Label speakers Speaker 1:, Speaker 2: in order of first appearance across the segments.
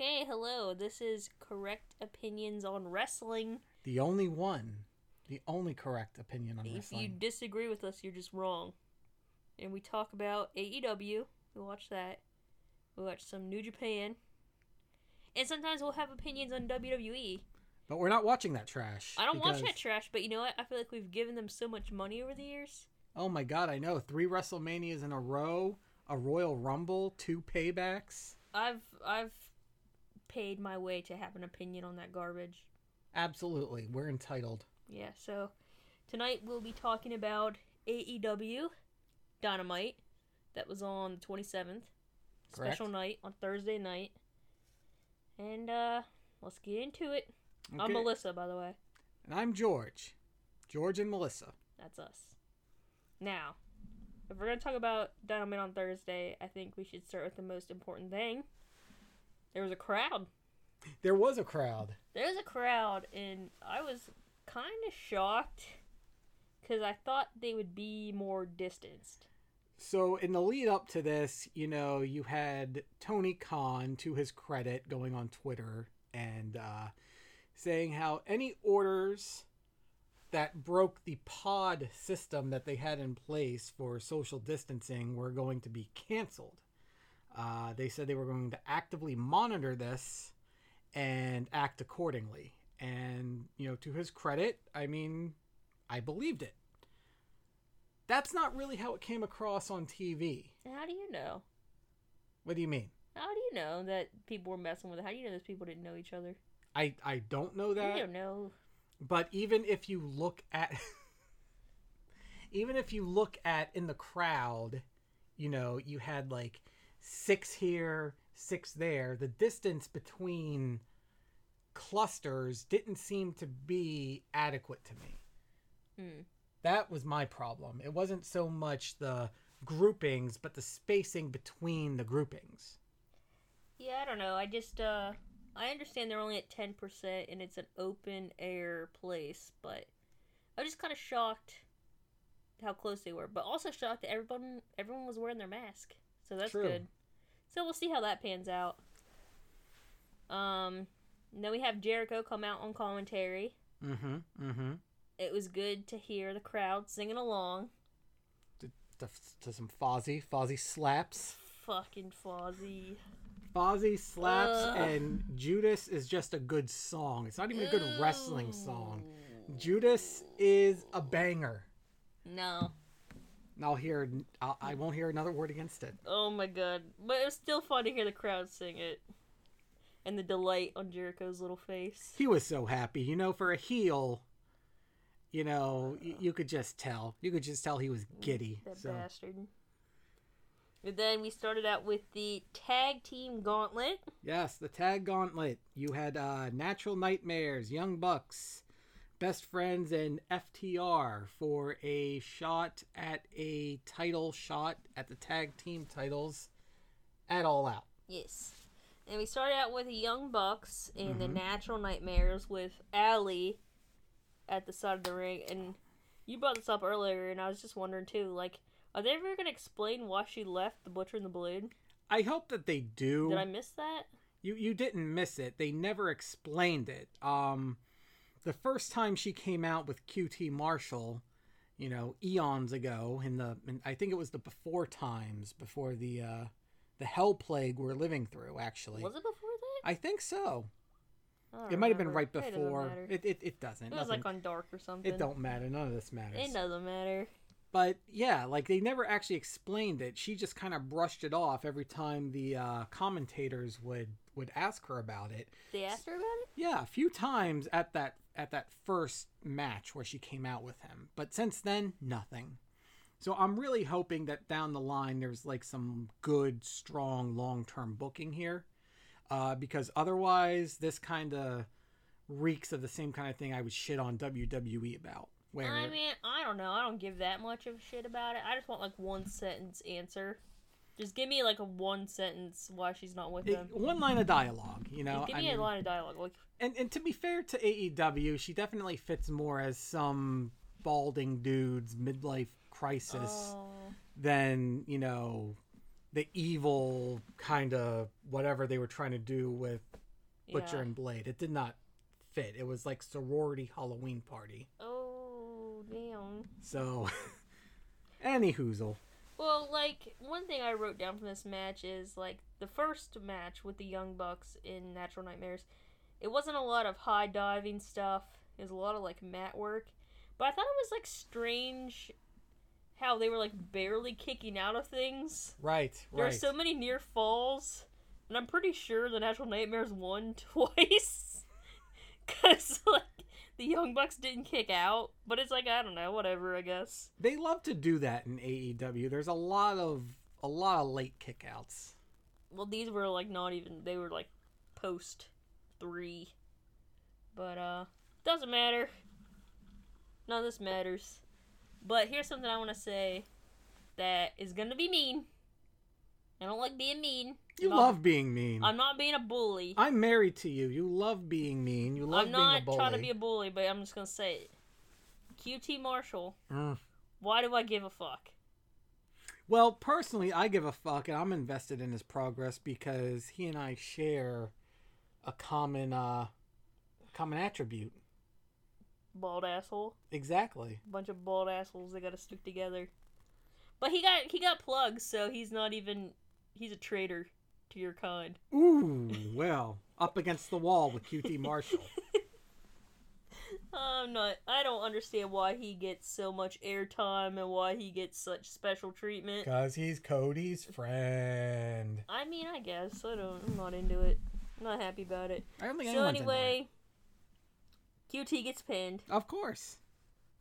Speaker 1: Okay, hello. This is Correct Opinions on Wrestling.
Speaker 2: The only one, the only correct opinion on wrestling.
Speaker 1: If you disagree with us, you're just wrong. And we talk about AEW. We watch that. We watch some New Japan. And sometimes we'll have opinions on WWE.
Speaker 2: But we're not watching that trash.
Speaker 1: I don't watch that trash, but you know what? I feel like we've given them so much money over the years.
Speaker 2: Oh my god, I know. Three WrestleManias in a row, a Royal Rumble, two paybacks.
Speaker 1: I've I've paid my way to have an opinion on that garbage.
Speaker 2: Absolutely. We're entitled.
Speaker 1: Yeah, so tonight we'll be talking about AEW Dynamite that was on the 27th. Special night on Thursday night. And uh let's get into it. I'm Melissa, by the way.
Speaker 2: And I'm George. George and Melissa.
Speaker 1: That's us. Now, if we're going to talk about Dynamite on Thursday, I think we should start with the most important thing. There was a crowd.
Speaker 2: There was a crowd.
Speaker 1: There was a crowd, and I was kind of shocked because I thought they would be more distanced.
Speaker 2: So in the lead up to this, you know, you had Tony Khan, to his credit, going on Twitter and uh, saying how any orders that broke the pod system that they had in place for social distancing were going to be canceled. Uh, they said they were going to actively monitor this and act accordingly. And, you know, to his credit, I mean, I believed it. That's not really how it came across on TV.
Speaker 1: How do you know?
Speaker 2: What do you mean?
Speaker 1: How do you know that people were messing with it? How do you know those people didn't know each other?
Speaker 2: I I don't know
Speaker 1: You
Speaker 2: that.
Speaker 1: don't know.
Speaker 2: But even if you look at even if you look at in the crowd, you know, you had like six here, six there. The distance between clusters didn't seem to be adequate to me.
Speaker 1: Hmm.
Speaker 2: That was my problem. It wasn't so much the groupings, but the spacing between the groupings.
Speaker 1: Yeah, I don't know. I just uh I understand they're only at 10% and it's an open air place, but I was just kind of shocked how close they were, but also shocked that everyone everyone was wearing their mask. So that's
Speaker 2: True.
Speaker 1: good. So we'll see how that pans out. Um then we have Jericho come out on commentary.
Speaker 2: Mm-hmm. Mm-hmm.
Speaker 1: It was good to hear the crowd singing along.
Speaker 2: To, to some Fozzy. Fozzy slaps.
Speaker 1: Fucking Fozzy.
Speaker 2: Fozzy slaps
Speaker 1: Ugh.
Speaker 2: and Judas is just a good song. It's not even a good wrestling song. Judas is a banger.
Speaker 1: No.
Speaker 2: I'll hear. I'll, I won't hear another word against it.
Speaker 1: Oh my god. But it was still fun to hear the crowd sing it. And the delight on Jericho's little face.
Speaker 2: He was so happy. You know, for a heel, you know, y- you could just tell. You could just tell he was giddy.
Speaker 1: That
Speaker 2: So
Speaker 1: bastard. And then we started out with the tag team gauntlet.
Speaker 2: yes, the tag gauntlet. You had uh, Natural Nightmares, Young Bucks, Best Friends, and FTR for a shot at a title shot at the tag team titles at All Out.
Speaker 1: Yes. And we started out with the Young Bucks and the
Speaker 2: Mhm.
Speaker 1: Natural Nightmares with Allie at the side of the ring. And you brought this up earlier, and I was just wondering too, like, are they ever going to explain why she left the Butcher and the Blade?
Speaker 2: I hope that they do.
Speaker 1: Did I miss that?
Speaker 2: You you didn't miss it. They never explained it. Um, the first time she came out with QT Marshall, you know, eons ago, in the in, I think it was the before times, before the uh, the hell plague we're living through. Actually,
Speaker 1: Was it before that?
Speaker 2: I think so.
Speaker 1: I
Speaker 2: It might have been right
Speaker 1: It doesn't
Speaker 2: before. It, it it doesn't.
Speaker 1: It was
Speaker 2: Nothing-
Speaker 1: like on Dark or something.
Speaker 2: it don't matter. None of this matters.
Speaker 1: It doesn't matter.
Speaker 2: But yeah, like they never actually explained it. She just kind of brushed it off every time the uh, commentators would would ask her about it.
Speaker 1: They asked her about it.
Speaker 2: Yeah, a few times at that at that first match where she came out with him. But since then, nothing. So I'm really hoping that down the line there's like some good, strong, long-term booking here. Uh, because otherwise this kind of reeks of the same kind of thing I would shit on WWE about. Where
Speaker 1: I mean, I don't know. I don't give that much of a shit about it. I just want like one sentence answer. Just give me like a one sentence why she's not with
Speaker 2: it-
Speaker 1: them.
Speaker 2: one line of dialogue, you know.
Speaker 1: Just give
Speaker 2: I
Speaker 1: me
Speaker 2: mean-
Speaker 1: a line of dialogue. Like,
Speaker 2: and and to be fair to AEW, she definitely fits more as some balding dude's midlife crisis
Speaker 1: oh,
Speaker 2: than you know the evil kind of whatever they were trying to do with Butcher
Speaker 1: Yeah.
Speaker 2: and Blade. It did not fit. It was like sorority Halloween party.
Speaker 1: Oh damn.
Speaker 2: So, any hoozle.
Speaker 1: Well, like one thing I wrote down from this match is like the first match with the Young Bucks in Natural Nightmares. It wasn't a lot of high diving stuff. It was a lot of like mat work, but I thought it was like strange how they were like barely kicking out of things.
Speaker 2: Right,
Speaker 1: There
Speaker 2: right.
Speaker 1: are so many near falls, and I'm pretty sure the Natural Nightmares won twice. Cause like the Young Bucks didn't kick out, but it's like I don't know, whatever. I guess.
Speaker 2: they love to do that in AEW. There's a lot of a lot of late kickouts.
Speaker 1: Well, these were like not even. They were like post three, but uh, doesn't matter. None of this matters. But here's something I want to say that is gonna be mean. I don't like being mean.
Speaker 2: You
Speaker 1: Not-
Speaker 2: love being mean.
Speaker 1: I'm not being a bully.
Speaker 2: I'm married to you. You love being mean. You love being a
Speaker 1: fancy.
Speaker 2: I'm not
Speaker 1: trying to be a bully, but I'm just gonna say it. QT Marshall.
Speaker 2: Mm.
Speaker 1: Why do I give a fuck?
Speaker 2: Well, personally, I give a fuck, and I'm invested in his progress because he and I share a common, uh, common attribute.
Speaker 1: Bald asshole.
Speaker 2: Exactly.
Speaker 1: bunch of bald assholes They gotta stick together. But he got he got plugs, so he's not even he's a traitor to your kind.
Speaker 2: Ooh, well, up against the wall with QT Marshall.
Speaker 1: I'm not I don't understand why he gets so much airtime and why he gets such special treatment.
Speaker 2: Because he's Cody's friend.
Speaker 1: I mean I guess. I don't I'm not into it. I'm not happy about it.
Speaker 2: I don't think
Speaker 1: So
Speaker 2: anyone's into it.
Speaker 1: anyway QT gets pinned.
Speaker 2: Of course.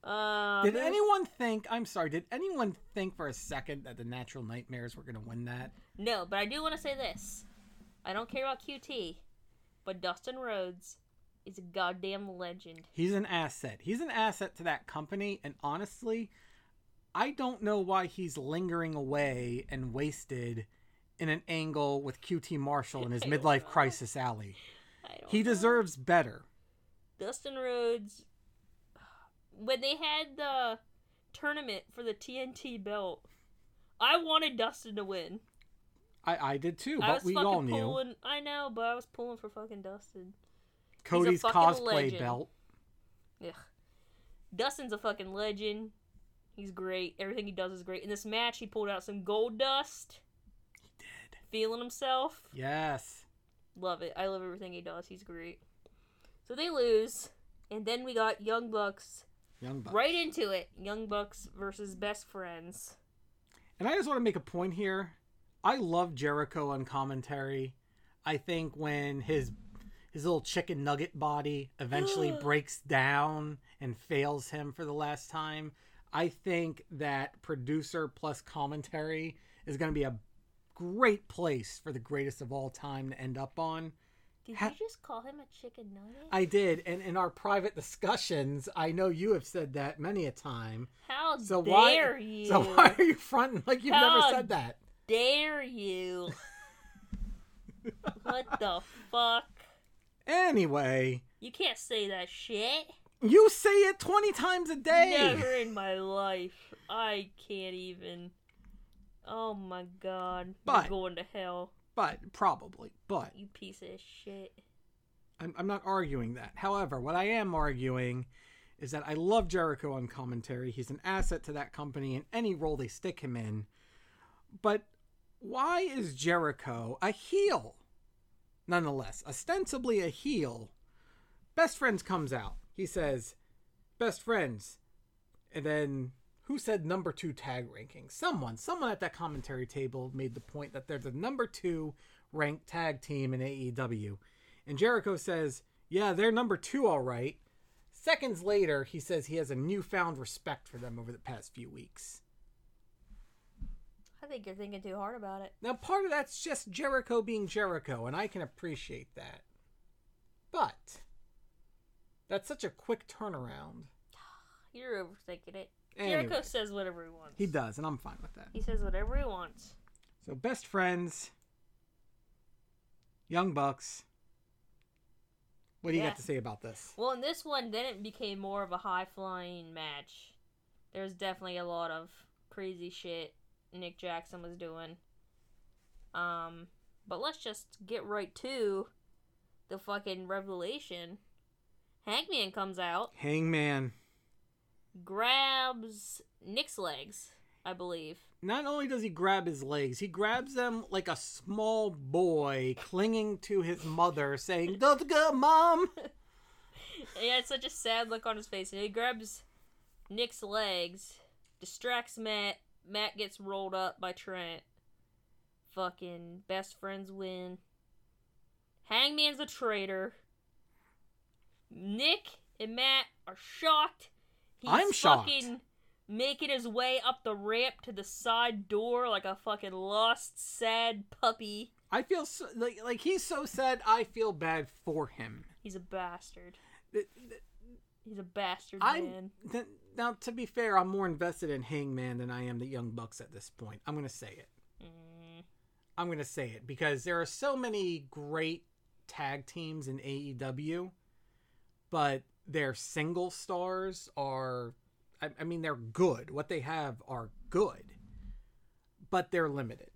Speaker 1: Um
Speaker 2: Did anyone think, I'm sorry, did anyone think for a second that the Natural Nightmares were going to win that?
Speaker 1: No, but I do want to say this. I don't care about QT, but Dustin Rhodes is a goddamn legend.
Speaker 2: He's an asset. He's an asset to that company, and honestly, I don't know why he's lingering away and wasted in an angle with QT Marshall in his midlife
Speaker 1: know.
Speaker 2: crisis alley. He
Speaker 1: know.
Speaker 2: deserves better.
Speaker 1: Dustin Rhodes. When they had the tournament for the TNT belt, I wanted Dustin to win.
Speaker 2: I, I did too, but we all knew.
Speaker 1: pulling. I know, but I was pulling for fucking Dustin.
Speaker 2: Cody's
Speaker 1: fucking
Speaker 2: cosplay
Speaker 1: legend.
Speaker 2: belt.
Speaker 1: Ugh. Dustin's a fucking legend. He's great. Everything he does is great. In this match, he pulled out some gold dust,
Speaker 2: He did.
Speaker 1: feeling himself.
Speaker 2: Yes.
Speaker 1: Love it. I love everything he does. He's great. So they lose, and then we got Young Bucks
Speaker 2: Young Buck.
Speaker 1: right into it. Young Bucks versus Best Friends.
Speaker 2: And I just want to make a point here. I love Jericho on commentary. I think when his his little chicken nugget body eventually breaks down and fails him for the last time, I think that producer plus commentary is going to be a great place for the greatest of all time to end up on.
Speaker 1: Did
Speaker 2: Ha-
Speaker 1: you just call him a chicken nugget?
Speaker 2: I did, and in our private discussions, I know you have said that many a time.
Speaker 1: How
Speaker 2: So why-
Speaker 1: dare you?
Speaker 2: So why are you fronting like you've never said that?
Speaker 1: dare you? what the fuck?
Speaker 2: Anyway,
Speaker 1: You can't say that shit.
Speaker 2: you say it 20 times a day.
Speaker 1: Never in my life. I can't even. Oh my god.
Speaker 2: But-
Speaker 1: You're going to hell,
Speaker 2: But, probably. But,
Speaker 1: you piece of shit.
Speaker 2: I'm, I'm not arguing that. However, what I am arguing is that I love Jericho on commentary. He's an asset to that company in any role they stick him in. But why is Jericho a heel? Nonetheless, ostensibly a heel. Best Friends comes out. He says, Best Friends. And then, who said number two tag ranking? Someone. Someone at that commentary table made the point that they're the number two ranked tag team in AEW. And Jericho says, Yeah, they're number two, all right. Seconds later, he says he has a newfound respect for them over the past few weeks.
Speaker 1: I think you're thinking too hard about it.
Speaker 2: Now, part of that's just Jericho being Jericho, and I can appreciate that. But that's such a quick turnaround.
Speaker 1: You're overthinking it.
Speaker 2: Anyway,
Speaker 1: Jericho says whatever he wants.
Speaker 2: he does, and I'm fine with that.
Speaker 1: He says whatever he wants.
Speaker 2: So, best friends, Young Bucks. What do you
Speaker 1: Yeah.
Speaker 2: got to say about this?
Speaker 1: Well, in this one, then it became more of a high flying match. There's definitely a lot of crazy shit Nick Jackson was doing. Um, but let's just get right to the fucking revelation. Hangman comes out,
Speaker 2: Hangman.
Speaker 1: Grabs Nick's legs, I believe.
Speaker 2: Not only does he grab his legs, he grabs them like a small boy clinging to his mother, saying, Don't go, mom!
Speaker 1: He had such a sad look on his face, and he grabs Nick's legs, distracts Matt. Matt gets rolled up by Trent. Fucking best friends win. Hangman's a traitor. Nick and Matt are shocked. He's
Speaker 2: I'm shocked.
Speaker 1: fucking making his way up the ramp to the side door like a fucking lost, sad puppy.
Speaker 2: I feel so, like like he's so sad. I feel bad for him.
Speaker 1: He's a bastard. He's a bastard
Speaker 2: I'm
Speaker 1: man.
Speaker 2: th- now to be fair, I'm more invested in Hangman than I am the Young Bucks at this point. I'm gonna say it.
Speaker 1: Mm.
Speaker 2: I'm gonna say it because there are so many great tag teams in AEW, but their single stars are, I, I mean, they're good. What they have are good, but they're limited.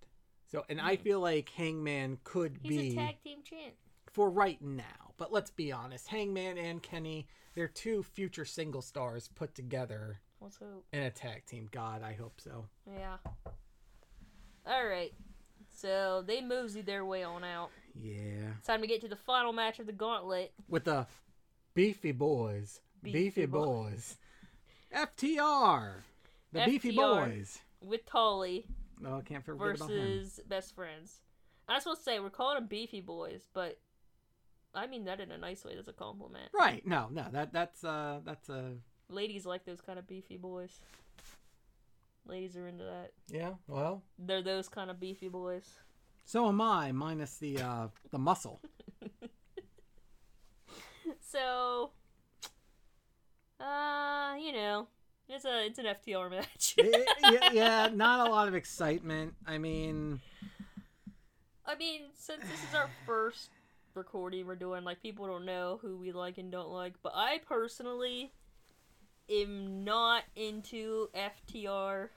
Speaker 2: So, and I feel like Hangman could
Speaker 1: He's
Speaker 2: be
Speaker 1: a tag team champ.
Speaker 2: for right now. But let's be honest, Hangman and Kenny, they're two future single stars put together
Speaker 1: Let's hope.
Speaker 2: in a tag team. God, I hope so.
Speaker 1: Yeah. All right. So they mosey their way on out.
Speaker 2: Yeah.
Speaker 1: It's time to get to the final match of the gauntlet.
Speaker 2: with the beefy boys. Beefy,
Speaker 1: Beefy
Speaker 2: boys. FTR. The beefy boys.
Speaker 1: with Tully
Speaker 2: No, I can't forget about him.
Speaker 1: versus Best Friends. I was supposed to say we're calling them Beefy Boys, but I mean that in a nice way. That's a compliment.
Speaker 2: Right. No, no. That that's uh that's uh
Speaker 1: Ladies like those kind of beefy boys. Ladies are into that.
Speaker 2: yeah, well,
Speaker 1: They're those kind of beefy boys.
Speaker 2: so am I minus the uh the muscle.
Speaker 1: So, uh, you know, it's a it's an FTR match.
Speaker 2: Yeah, yeah, not a lot of excitement. I mean,
Speaker 1: I mean, since this is our first recording we're doing, like people don't know who we like and don't like, but I personally am not into FTR.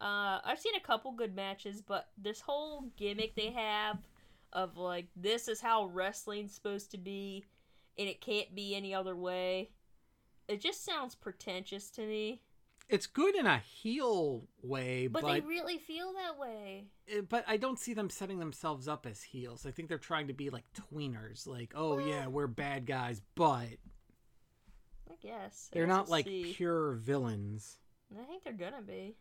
Speaker 1: Uh, I've seen a couple good matches, but this whole gimmick they have of like this is how wrestling's supposed to be, and it can't be any other way. It just sounds pretentious to me,
Speaker 2: it's good in a heel way,
Speaker 1: but,
Speaker 2: but
Speaker 1: they really feel that way.
Speaker 2: eh, but I don't see them setting themselves up as heels. I think they're trying to be like tweeners, like, oh
Speaker 1: Well-
Speaker 2: yeah, we're bad guys, but
Speaker 1: I guess I
Speaker 2: they're
Speaker 1: guess
Speaker 2: not
Speaker 1: we'll
Speaker 2: like
Speaker 1: see.
Speaker 2: pure villains.
Speaker 1: I think they're gonna be.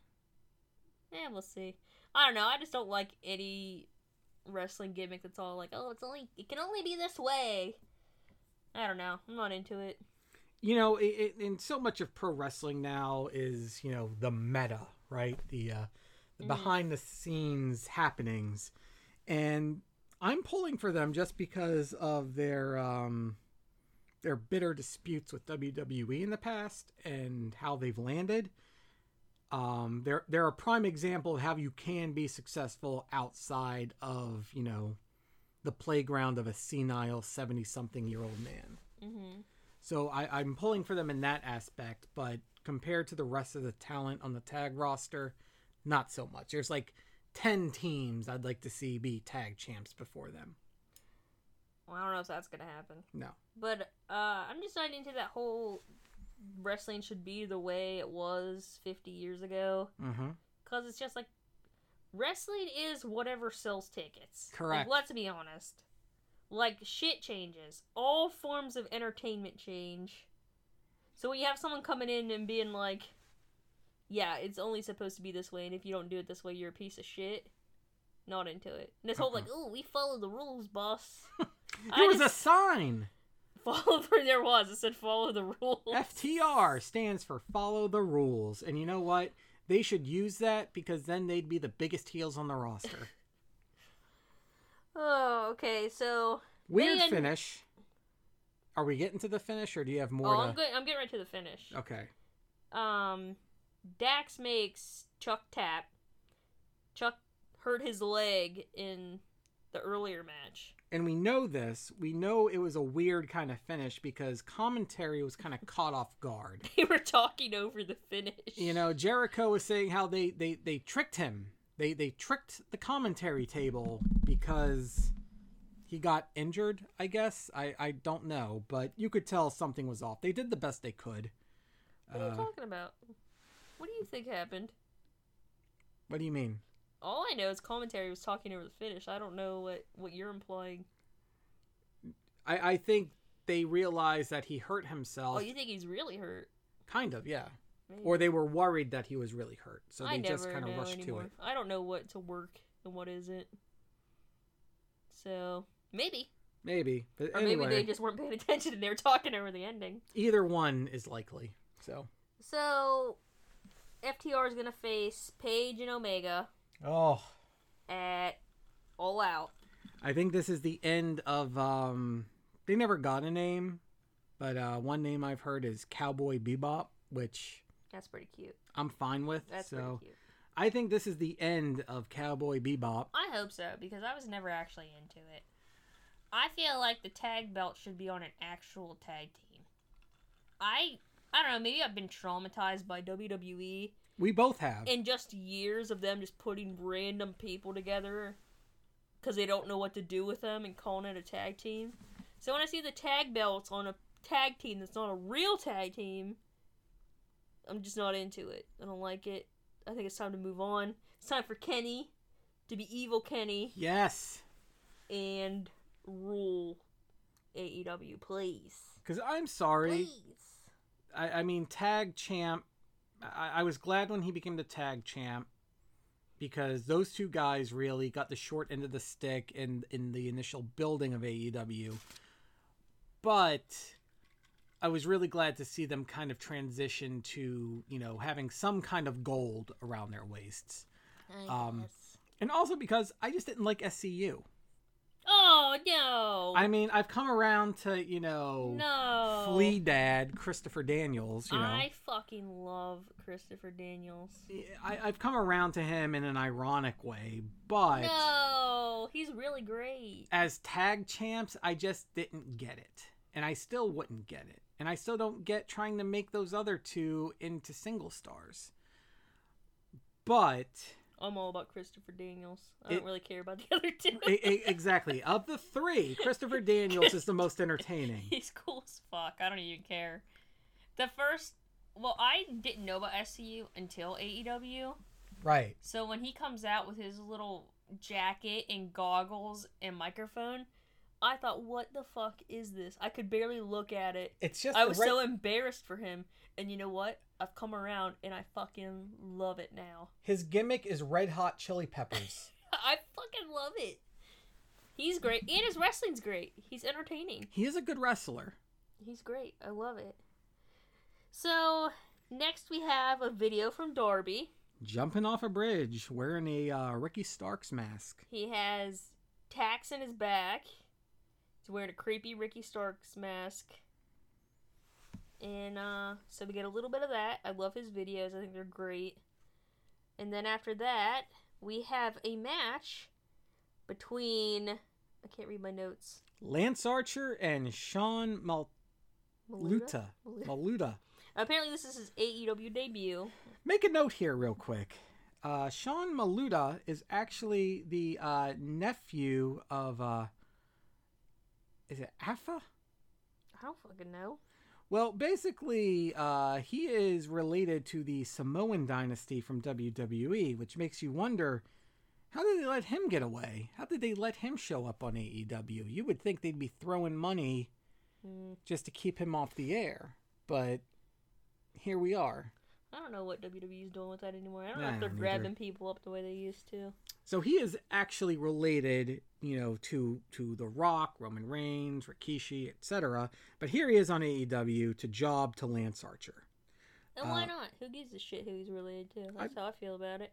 Speaker 1: Yeah, we'll see. I don't know. I just don't like any wrestling gimmick that's all like, oh, it's only it can only be this way. I don't know. I'm not into it.
Speaker 2: you know it, it, and so much of pro wrestling now is you know the meta right the uh the
Speaker 1: Mhm.
Speaker 2: behind the scenes happenings and i'm pulling for them just because of their um their bitter disputes with WWE in the past and how they've landed um they're they're a prime example of how you can be successful outside of you know the playground of a senile 70 something year old man
Speaker 1: Mm-hmm.
Speaker 2: so I, I'm pulling for them in that aspect, but compared to the rest of the talent on the tag roster, not so much. There's like 10 teams I'd like to see be tag champs before them.
Speaker 1: Well, I don't know if that's gonna happen.
Speaker 2: No.
Speaker 1: But uh, I'm just not into that whole wrestling should be the way it was 50 years ago.
Speaker 2: Mm-hmm.
Speaker 1: Cause it's just like wrestling is whatever sells tickets. Like,
Speaker 2: Correct.
Speaker 1: let's be honest. Like shit changes. All forms of entertainment change. So when you have someone coming in and being like, "Yeah, it's only supposed to be this way, and if you don't do it this way, you're a piece of shit," not into it. And this whole like, "Oh, we follow the rules, boss."
Speaker 2: There
Speaker 1: I
Speaker 2: was a sign.
Speaker 1: follow there was. It said follow the rules.
Speaker 2: FTR stands for follow the rules. And you know what? They should use that because then they'd be the biggest heels on the roster.
Speaker 1: Oh, okay. So
Speaker 2: Weird
Speaker 1: Then-
Speaker 2: finish. Are we getting to the finish or do you have more
Speaker 1: oh,
Speaker 2: to
Speaker 1: I'm good. I'm getting right to the finish.
Speaker 2: Okay.
Speaker 1: um Dax makes Chuck tap. Chuck hurt his leg in the earlier match.
Speaker 2: And we know this. We know it was a weird kind of finish because commentary was kind of caught off guard.
Speaker 1: They were talking over the finish.
Speaker 2: You know, Jericho was saying how they they they tricked him They they tricked the commentary table because he got injured. I guess I I don't know, but you could tell something was off. They did the best they could.
Speaker 1: What are you
Speaker 2: Uh,
Speaker 1: talking about? What do you think happened?
Speaker 2: what do you mean?
Speaker 1: All I know is commentary was talking over the finish. I don't know what what you're implying.
Speaker 2: I I think they realized that he hurt himself.
Speaker 1: Oh, you think he's really hurt?
Speaker 2: Kind of, yeah.
Speaker 1: Maybe.
Speaker 2: Or they were worried that he was really hurt, so they just kind of rushed
Speaker 1: anymore.
Speaker 2: to it.
Speaker 1: I don't know what to work and what isn't. So maybe,
Speaker 2: Maybe, but
Speaker 1: or
Speaker 2: anyway,
Speaker 1: maybe they just weren't paying attention and they were talking over the ending.
Speaker 2: either one is likely. So,
Speaker 1: So FTR is gonna face Page and Omega
Speaker 2: oh,
Speaker 1: at All Out.
Speaker 2: I think this is the end of. um They never got a name, but uh one name I've heard is Cowboy Bebop, which
Speaker 1: That's pretty cute.
Speaker 2: I'm fine with.
Speaker 1: That's
Speaker 2: so
Speaker 1: pretty cute.
Speaker 2: I think this is the end of Cowboy Bebop.
Speaker 1: I hope so because I was never actually into it. I feel like the tag belt should be on an actual tag team. I I don't know, maybe I've been traumatized by WWE
Speaker 2: We both have.
Speaker 1: in just years of them just putting random people together because they don't know what to do with them and calling it a tag team. So when I see the tag belts on a tag team that's not a real tag team, I'm just not into it. I don't like it. I think it's time to move on. It's time for Kenny to be evil Kenny
Speaker 2: yes,
Speaker 1: and rule AEW, please.
Speaker 2: because I'm sorry.
Speaker 1: Please.
Speaker 2: I, I mean, tag champ. I, I was glad when he became the tag champ because those two guys really got the short end of the stick in in the initial building of AEW. But I was really glad to see them kind of transition to you know having some kind of gold around their waists, Um, and also because I just didn't like SCU.
Speaker 1: Oh no!
Speaker 2: I mean, I've come around to you know
Speaker 1: no.
Speaker 2: Flea Dad Christopher Daniels. You know,
Speaker 1: I fucking love Christopher Daniels.
Speaker 2: I, I've come around to him in an ironic way, but
Speaker 1: No, he's really great.
Speaker 2: as tag champs, I just didn't get it. And I still wouldn't get it. And I still don't get trying to make those other two into single stars. But
Speaker 1: I'm all about Christopher Daniels. I
Speaker 2: It-
Speaker 1: don't really care about the other two.
Speaker 2: exactly, of the three, Christopher Daniels is the most entertaining.
Speaker 1: He's cool as fuck. I don't even care. The first, well, I didn't know about SCU until AEW.
Speaker 2: Right.
Speaker 1: So when he comes out with his little jacket and goggles and microphone, I thought, what the fuck is this? I could barely look at it.
Speaker 2: It's just
Speaker 1: I was
Speaker 2: right-
Speaker 1: so embarrassed for him. And you know what? I've come around and I fucking love it now.
Speaker 2: his gimmick is red hot chili peppers.
Speaker 1: I fucking love it. He's great. And his wrestling's great. He's entertaining.
Speaker 2: he is a good wrestler.
Speaker 1: He's great. I love it. So, next we have a video from Darby.
Speaker 2: Jumping off a bridge wearing a uh, Ricky Starks mask.
Speaker 1: He has tacks in his back. He's wearing a creepy Ricky Starks mask. And uh so we get a little bit of that. I love his videos. I think they're great. And then after that, we have a match between I can't read my notes.
Speaker 2: Lance Archer and Sean Mal-
Speaker 1: Maluta? Maluta?
Speaker 2: Maluta.
Speaker 1: Apparently this is his AEW debut.
Speaker 2: Make a note here, real quick. Uh, Sean Maluta is actually the uh, nephew of. Uh, is it Afa?
Speaker 1: I don't fucking know.
Speaker 2: Well, basically, uh, he is related to the Samoan dynasty from WWE, which makes you wonder how did they let him get away? How did they let him show up on AEW? You would think they'd be throwing money
Speaker 1: Hmm.
Speaker 2: just to keep him off the air, but here we are.
Speaker 1: I don't know what WWE is doing with that anymore. I don't know if they're grabbing people up the way they used to.
Speaker 2: So he is actually related, you know, to to The Rock, Roman Reigns, Rikishi, etc. But here he is on AEW to job to Lance Archer.
Speaker 1: And why
Speaker 2: Uh,
Speaker 1: not? Who gives a shit who he's related to? That's how I feel about it.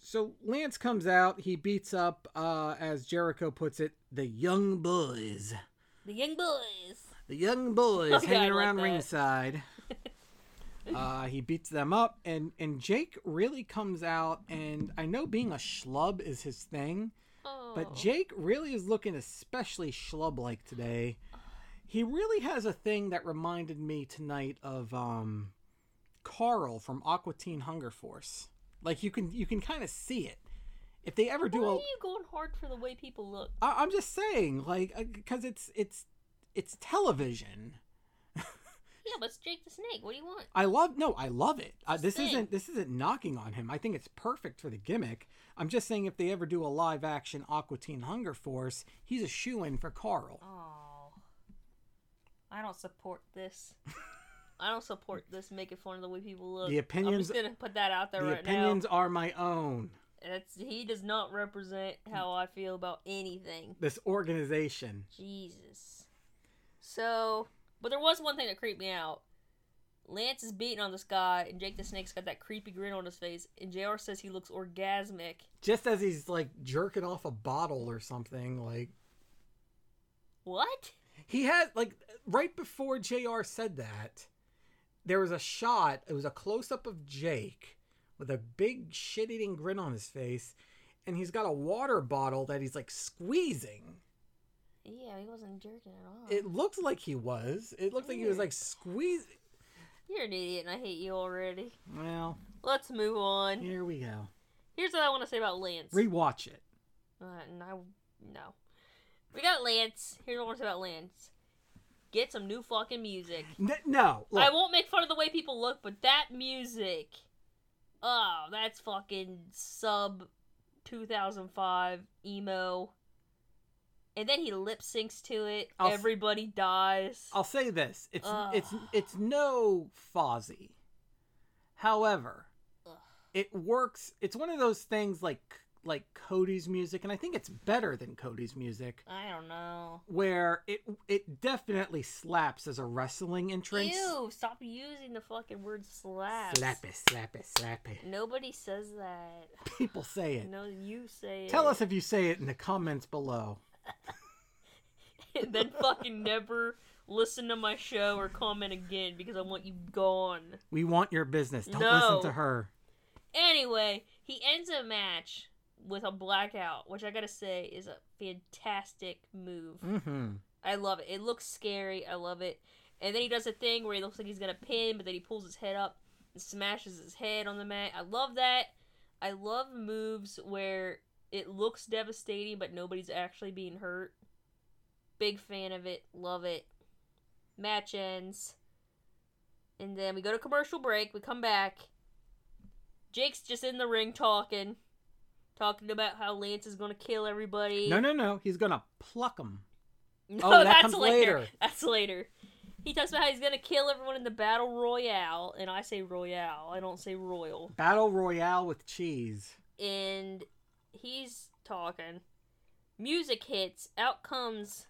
Speaker 2: So Lance comes out, he beats up, uh, as Jericho puts it, the young boys.
Speaker 1: The Young Boys.
Speaker 2: The young boys
Speaker 1: I
Speaker 2: hanging
Speaker 1: like
Speaker 2: around
Speaker 1: that.
Speaker 2: ringside. Uh, he beats them up, and and Jake really comes out, and I know being a schlub is his thing,
Speaker 1: Oh.
Speaker 2: but Jake really is looking especially schlub like today. He really has a thing that reminded me tonight of um, Carl from Aqua Teen Hunger Force. Like you can you can kind of see it. if they ever do
Speaker 1: Why
Speaker 2: a,
Speaker 1: are you going hard for the way people look?
Speaker 2: I, I'm just saying, like, because it's it's it's television.
Speaker 1: Yeah, but it's Jake the Snake. What do you want?
Speaker 2: I love no, I love it. Uh, this
Speaker 1: Same.
Speaker 2: isn't this isn't knocking on him. I think it's perfect for the gimmick. I'm just saying if they ever do a live action Aqua Teen Hunger Force, he's a shoe in for Carl.
Speaker 1: Oh, I don't support this. I don't support this making fun of the way people look.
Speaker 2: The opinions-
Speaker 1: I'm just gonna put that out there right now.
Speaker 2: the
Speaker 1: right
Speaker 2: opinions are my own.
Speaker 1: That's he does not represent how I feel about anything.
Speaker 2: This organization.
Speaker 1: Jesus. So, but there was one thing that creeped me out. Lance is beating on this guy, and Jake the Snake's got that creepy grin on his face, and JR says he looks orgasmic.
Speaker 2: Just as he's like jerking off a bottle or something, like
Speaker 1: What?
Speaker 2: he had like right before JR said that, there was a shot, it was a close up of Jake with a big shit eating grin on his face, and he's got a water bottle that he's like squeezing.
Speaker 1: Yeah, he wasn't jerking at all.
Speaker 2: It looked like he was. It looked like he was like squeezing.
Speaker 1: You're an idiot, and I hate you already.
Speaker 2: Well,
Speaker 1: Let's move on.
Speaker 2: here we go.
Speaker 1: Here's what I want to say about Lance.
Speaker 2: Rewatch it.
Speaker 1: Uh, no, no. We got Lance. Here's what I want to say about Lance. Get some new fucking music.
Speaker 2: N- no, look,
Speaker 1: I won't make fun of the way people look, but that music. Oh, that's fucking sub 2005 emo. And then he lip syncs to it.
Speaker 2: I'll s-
Speaker 1: Everybody dies.
Speaker 2: I'll say this: it's
Speaker 1: Ugh.
Speaker 2: it's it's no Fozzy. However,
Speaker 1: Ugh.
Speaker 2: it works. It's one of those things like like Cody's music, and I think it's better than Cody's music,
Speaker 1: I don't know.
Speaker 2: where it it definitely slaps as a wrestling entrance.
Speaker 1: Ew, stop using the fucking word slap.
Speaker 2: Slap it, slap it, slap it.
Speaker 1: Nobody says that.
Speaker 2: People say it.
Speaker 1: No, you say it.
Speaker 2: Tell us if you say it in the comments below.
Speaker 1: and then fucking never listen to my show or comment again because I want you gone.
Speaker 2: We want your business. Don't
Speaker 1: No.
Speaker 2: listen to her.
Speaker 1: Anyway, he ends a match with a blackout, which I gotta say is a fantastic move.
Speaker 2: Mm-hmm.
Speaker 1: I love it. It looks scary. I love it. And then he does a thing where he looks like he's gonna pin, but then he pulls his head up and smashes his head on the mat. I love that. I love moves where it looks devastating, but nobody's actually being hurt. Big fan of it. Love it. Match ends. And then we go to commercial break. We come back. Jake's just in the ring talking. Talking about how Lance is going to kill everybody.
Speaker 2: No, no, no. He's gonna pluck them.
Speaker 1: No,
Speaker 2: Oh, that
Speaker 1: that's
Speaker 2: comes
Speaker 1: later.
Speaker 2: later.
Speaker 1: That's later. He talks about how he's gonna kill everyone in the battle royale, and I say royale. I don't say royal.
Speaker 2: Battle Royale with cheese.
Speaker 1: And he's talking. Music hits. Out comes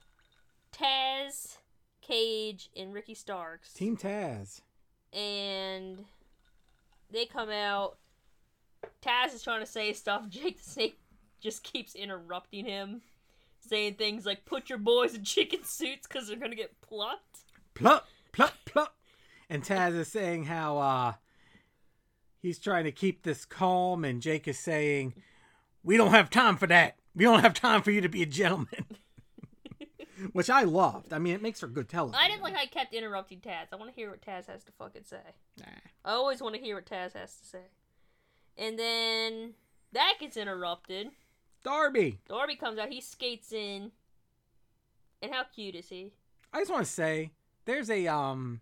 Speaker 1: Taz, Cage, and Ricky Starks.
Speaker 2: Team Taz.
Speaker 1: And they come out. Taz is trying to say stuff. Jake the Snake just keeps interrupting him, saying things like "Put your boys in chicken suits because they're gonna get plucked."
Speaker 2: Pluck, pluck, pluck. And Taz is saying how uh he's trying to keep this calm, and Jake is saying, "We don't have time for that. We don't have time for you to be a gentleman." Which I loved. I mean, it makes for good television.
Speaker 1: I didn't like how I kept interrupting Taz. I want to hear what Taz has to fucking say.
Speaker 2: Nah.
Speaker 1: I always want to hear what Taz has to say. And then that gets interrupted.
Speaker 2: Darby.
Speaker 1: Darby comes out. He skates in. And how cute is he?
Speaker 2: I just want to say there's a um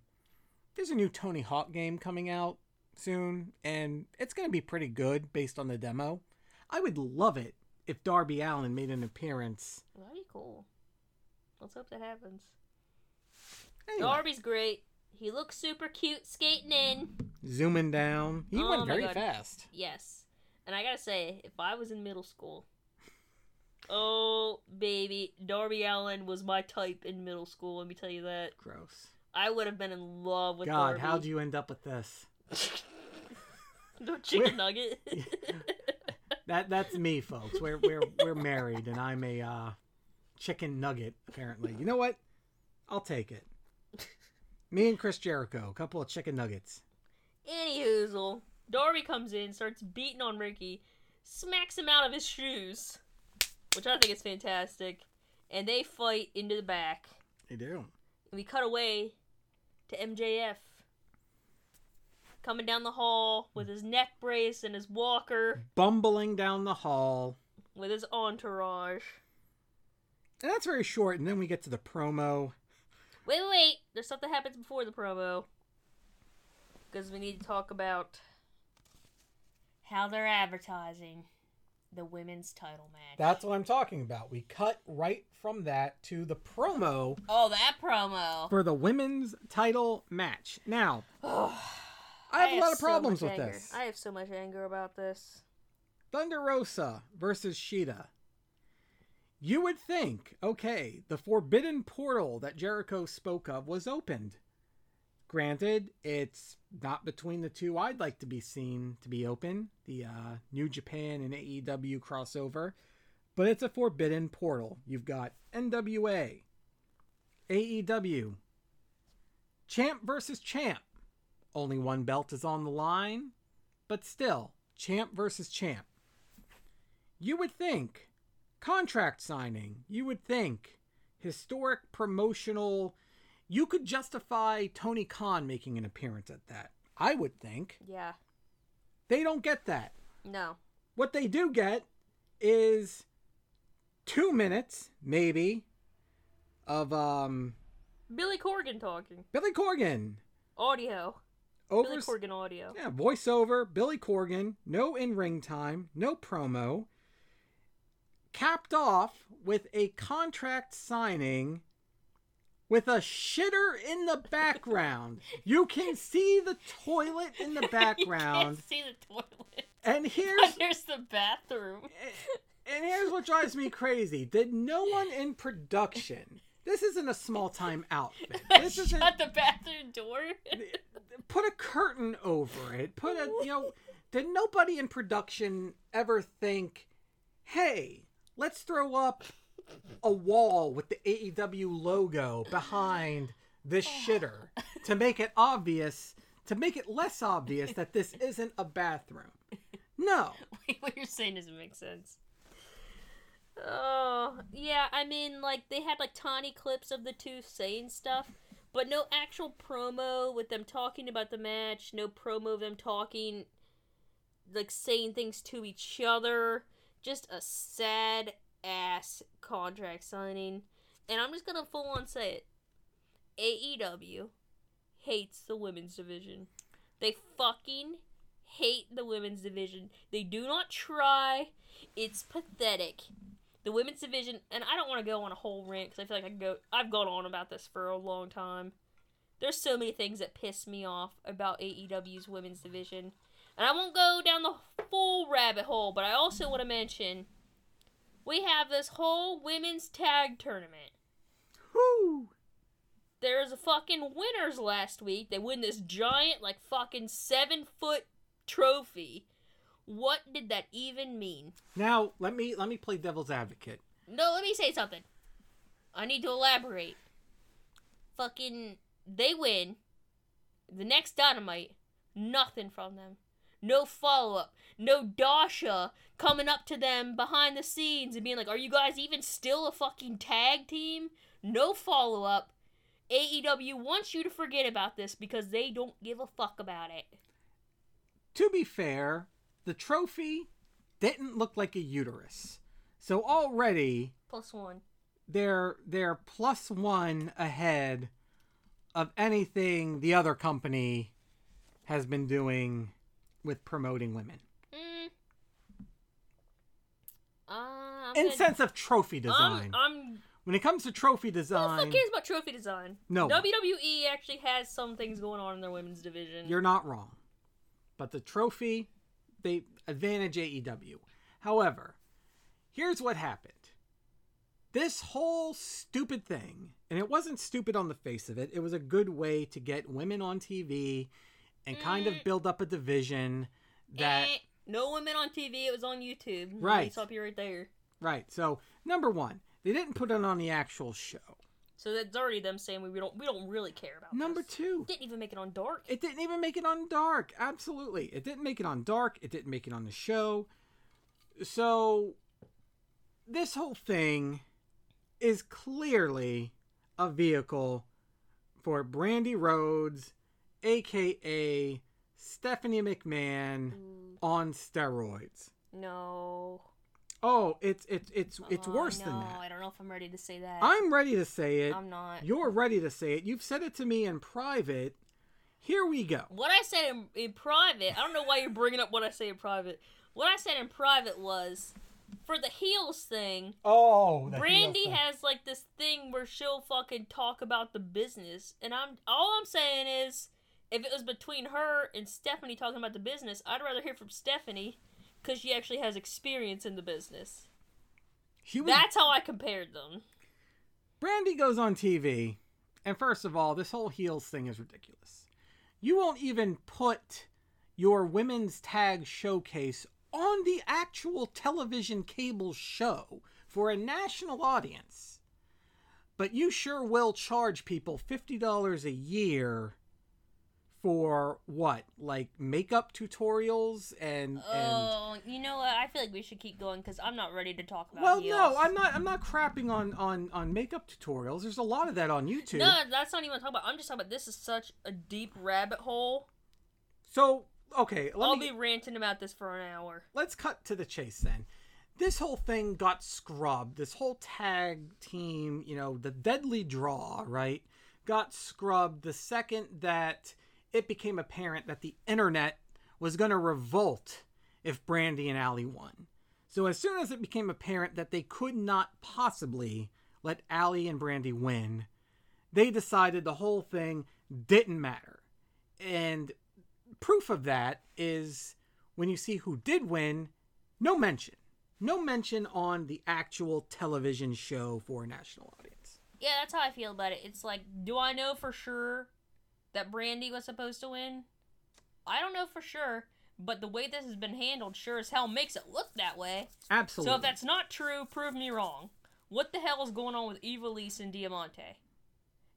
Speaker 2: there's a new Tony Hawk game coming out soon and it's going to be pretty good based on the demo. I would love it if Darby Allin made an appearance.
Speaker 1: That'd be cool. Let's hope that happens.
Speaker 2: Anyway,
Speaker 1: Darby's great. He looks super cute skating in.
Speaker 2: zooming down. He
Speaker 1: Oh
Speaker 2: went very
Speaker 1: God.
Speaker 2: fast.
Speaker 1: Yes. And I gotta say, if I was in middle school, oh baby, Darby Allin was my type in middle school. Let me tell you that.
Speaker 2: Gross.
Speaker 1: I would have been in love with
Speaker 2: God,
Speaker 1: Darby.
Speaker 2: how'd you end up with this?
Speaker 1: no chicken nugget.
Speaker 2: That that's me, folks. We're we're we're married and I'm a uh chicken nugget apparently. You know what? I'll take it. Me and Chris Jericho, a couple of chicken nuggets.
Speaker 1: Any hoozle. Darby comes in, starts beating on Ricky, smacks him out of his shoes, which I think is fantastic. And they fight into the back.
Speaker 2: They do.
Speaker 1: And we cut away to MJF. Coming down the hall with his neck brace and his walker,
Speaker 2: bumbling down the hall.
Speaker 1: with his entourage.
Speaker 2: And that's very short, and then we get to the promo.
Speaker 1: Wait, wait, wait. There's something happens before the promo. Because we need to talk about how they're advertising the women's title match.
Speaker 2: That's what I'm talking about. We cut right from that to the promo
Speaker 1: oh, that promo.
Speaker 2: for the women's title match. Now,
Speaker 1: oh.
Speaker 2: I have a lot of
Speaker 1: so
Speaker 2: problems with
Speaker 1: anger.
Speaker 2: this.
Speaker 1: I have so much anger about this.
Speaker 2: Thunder Rosa versus Shida. You would think, okay, the forbidden portal that Jericho spoke of was opened. Granted, it's not between the two I'd like to be seen to be open, the uh, New Japan and AEW crossover, but it's a forbidden portal. You've got NWA, AEW, champ versus champ. Only one belt is on the line, but still, champ versus champ. You would think contract signing, you would think historic promotional. You could justify Tony Khan making an appearance at that. I would think.
Speaker 1: Yeah.
Speaker 2: They don't get that.
Speaker 1: No.
Speaker 2: What they do get is two minutes, maybe, of um
Speaker 1: Billy Corgan talking.
Speaker 2: Billy Corgan.
Speaker 1: Audio.
Speaker 2: Over
Speaker 1: Billy Corgan audio.
Speaker 2: Yeah, voiceover, Billy Corgan, no in ring time, no promo. Capped off with a contract signing with a shitter in the background. you can see the toilet in the
Speaker 1: you
Speaker 2: background.
Speaker 1: can't see the toilet.
Speaker 2: and here's
Speaker 1: There's the bathroom.
Speaker 2: and here's what drives me crazy. Did no one in production this isn't a small time outfit. This isn't
Speaker 1: Shut the bathroom door.
Speaker 2: Put a curtain over it. Put a you know. Did nobody in production ever think, hey, let's throw up a wall with the AEW logo behind this shitter to make it obvious, to make it less obvious that this isn't a bathroom? No.
Speaker 1: Wait, what you're saying doesn't make sense. Oh, yeah, I mean, like, they had, like, tiny clips of the two saying stuff, but no actual promo with them talking about the match, no promo of them talking, like, saying things to each other. Just a sad ass contract signing. And I'm just gonna full on say it AEW hates the women's division. They fucking hate the women's division. They do not try. It's pathetic. The women's division, and I don't want to go on a whole rant because I feel like I can go. I've gone on about this for a long time. There's so many things that piss me off about AEW's women's division, and I won't go down the full rabbit hole. But I also want to mention we have this whole women's tag tournament.
Speaker 2: Whoo!
Speaker 1: There's a fucking winners last week. They win this giant, like fucking seven foot trophy. What did that even mean?
Speaker 2: Now let me let me play devil's advocate.
Speaker 1: No, let me say something. I need to elaborate. Fucking, they win. The next dynamite, nothing from them. No follow up. No Dasha coming up to them behind the scenes and being like, Are you guys even still a fucking tag team? No follow up. AEW wants you to forget about this because they don't give a fuck about it.
Speaker 2: To be fair, the trophy didn't look like a uterus. So already
Speaker 1: Plus one.
Speaker 2: they're they're plus one ahead of anything the other company has been doing with promoting women.
Speaker 1: Mm. Uh,
Speaker 2: In
Speaker 1: gonna-
Speaker 2: sense of trophy design.
Speaker 1: I'm, I'm
Speaker 2: when it comes to trophy design,
Speaker 1: fuck cares about trophy design?
Speaker 2: No.
Speaker 1: WWE actually has some things going on in their women's division.
Speaker 2: you're not wrong. But the trophy, they advantage AEW. However, here's what happened. This whole stupid thing, and it wasn't stupid on the face of it, it was a good way to get women on TV and kind of
Speaker 1: Mm.
Speaker 2: build up a division that
Speaker 1: Eh, no women on TV. It was on YouTube.
Speaker 2: Right.
Speaker 1: Stop you right there.
Speaker 2: right. So, number 1, they didn't put it on the actual show.
Speaker 1: So that's already them saying we don't we don't really care about.
Speaker 2: Number
Speaker 1: this.
Speaker 2: 2,
Speaker 1: didn't even make it on Dark.
Speaker 2: It didn't even make it on Dark. Absolutely. It didn't make it on Dark. It didn't make it on the show. So, this whole thing is clearly a vehicle for Brandi Rhodes, aka Stephanie McMahon
Speaker 1: Ooh,
Speaker 2: on steroids.
Speaker 1: no.
Speaker 2: Oh, it's it's it's it's
Speaker 1: Oh,
Speaker 2: worse
Speaker 1: no,
Speaker 2: than that.
Speaker 1: I don't know if I'm ready to say that.
Speaker 2: I'm ready to say it.
Speaker 1: I'm not.
Speaker 2: You're ready to say it. You've said it to me in private. Here we go.
Speaker 1: What I said in, in private, I don't know why you're bringing up what I say in private. What I said in private was for the heels thing.
Speaker 2: Oh,
Speaker 1: Brandy has like this thing where she'll fucking talk about the business, and I'm all I'm saying is, if it was between her and Stephanie talking about the business, I'd rather hear from Stephanie because she actually has experience in the business.
Speaker 2: Was,
Speaker 1: That's how I compared them.
Speaker 2: Brandi goes on TV, and first of all, this whole heels thing is ridiculous. You won't even put your women's tag showcase on the actual television cable show for a national audience. But you sure will charge people $50 a year for what? Like makeup tutorials and and
Speaker 1: Oh, you know what? I feel like we should keep going because I'm not ready to talk about.
Speaker 2: Well,
Speaker 1: heels.
Speaker 2: no, I'm not. I'm not crapping on on on makeup tutorials. There's a lot of that on YouTube.
Speaker 1: No, that's not even what I'm talking about. I'm just talking about this is such a deep rabbit hole.
Speaker 2: So okay, let
Speaker 1: I'll
Speaker 2: me
Speaker 1: be ranting about this for an hour.
Speaker 2: let's cut to the chase then. This whole thing got scrubbed. This whole tag team, you know, the deadly draw, right, got scrubbed the second that it became apparent that the internet was going to revolt if Brandi and Allie won. So as soon as it became apparent that they could not possibly let Allie and Brandi win, they decided the whole thing didn't matter. And proof of that is when you see who did win, no mention. No mention on the actual television show for a national audience.
Speaker 1: Yeah, that's how I feel about it. It's like, do I know for sure that Brandi was supposed to win? I don't know for sure, but the way this has been handled sure as hell makes it look that way.
Speaker 2: Absolutely.
Speaker 1: So if that's not true, prove me wrong. What the hell is going on with Ivelisse and Diamante?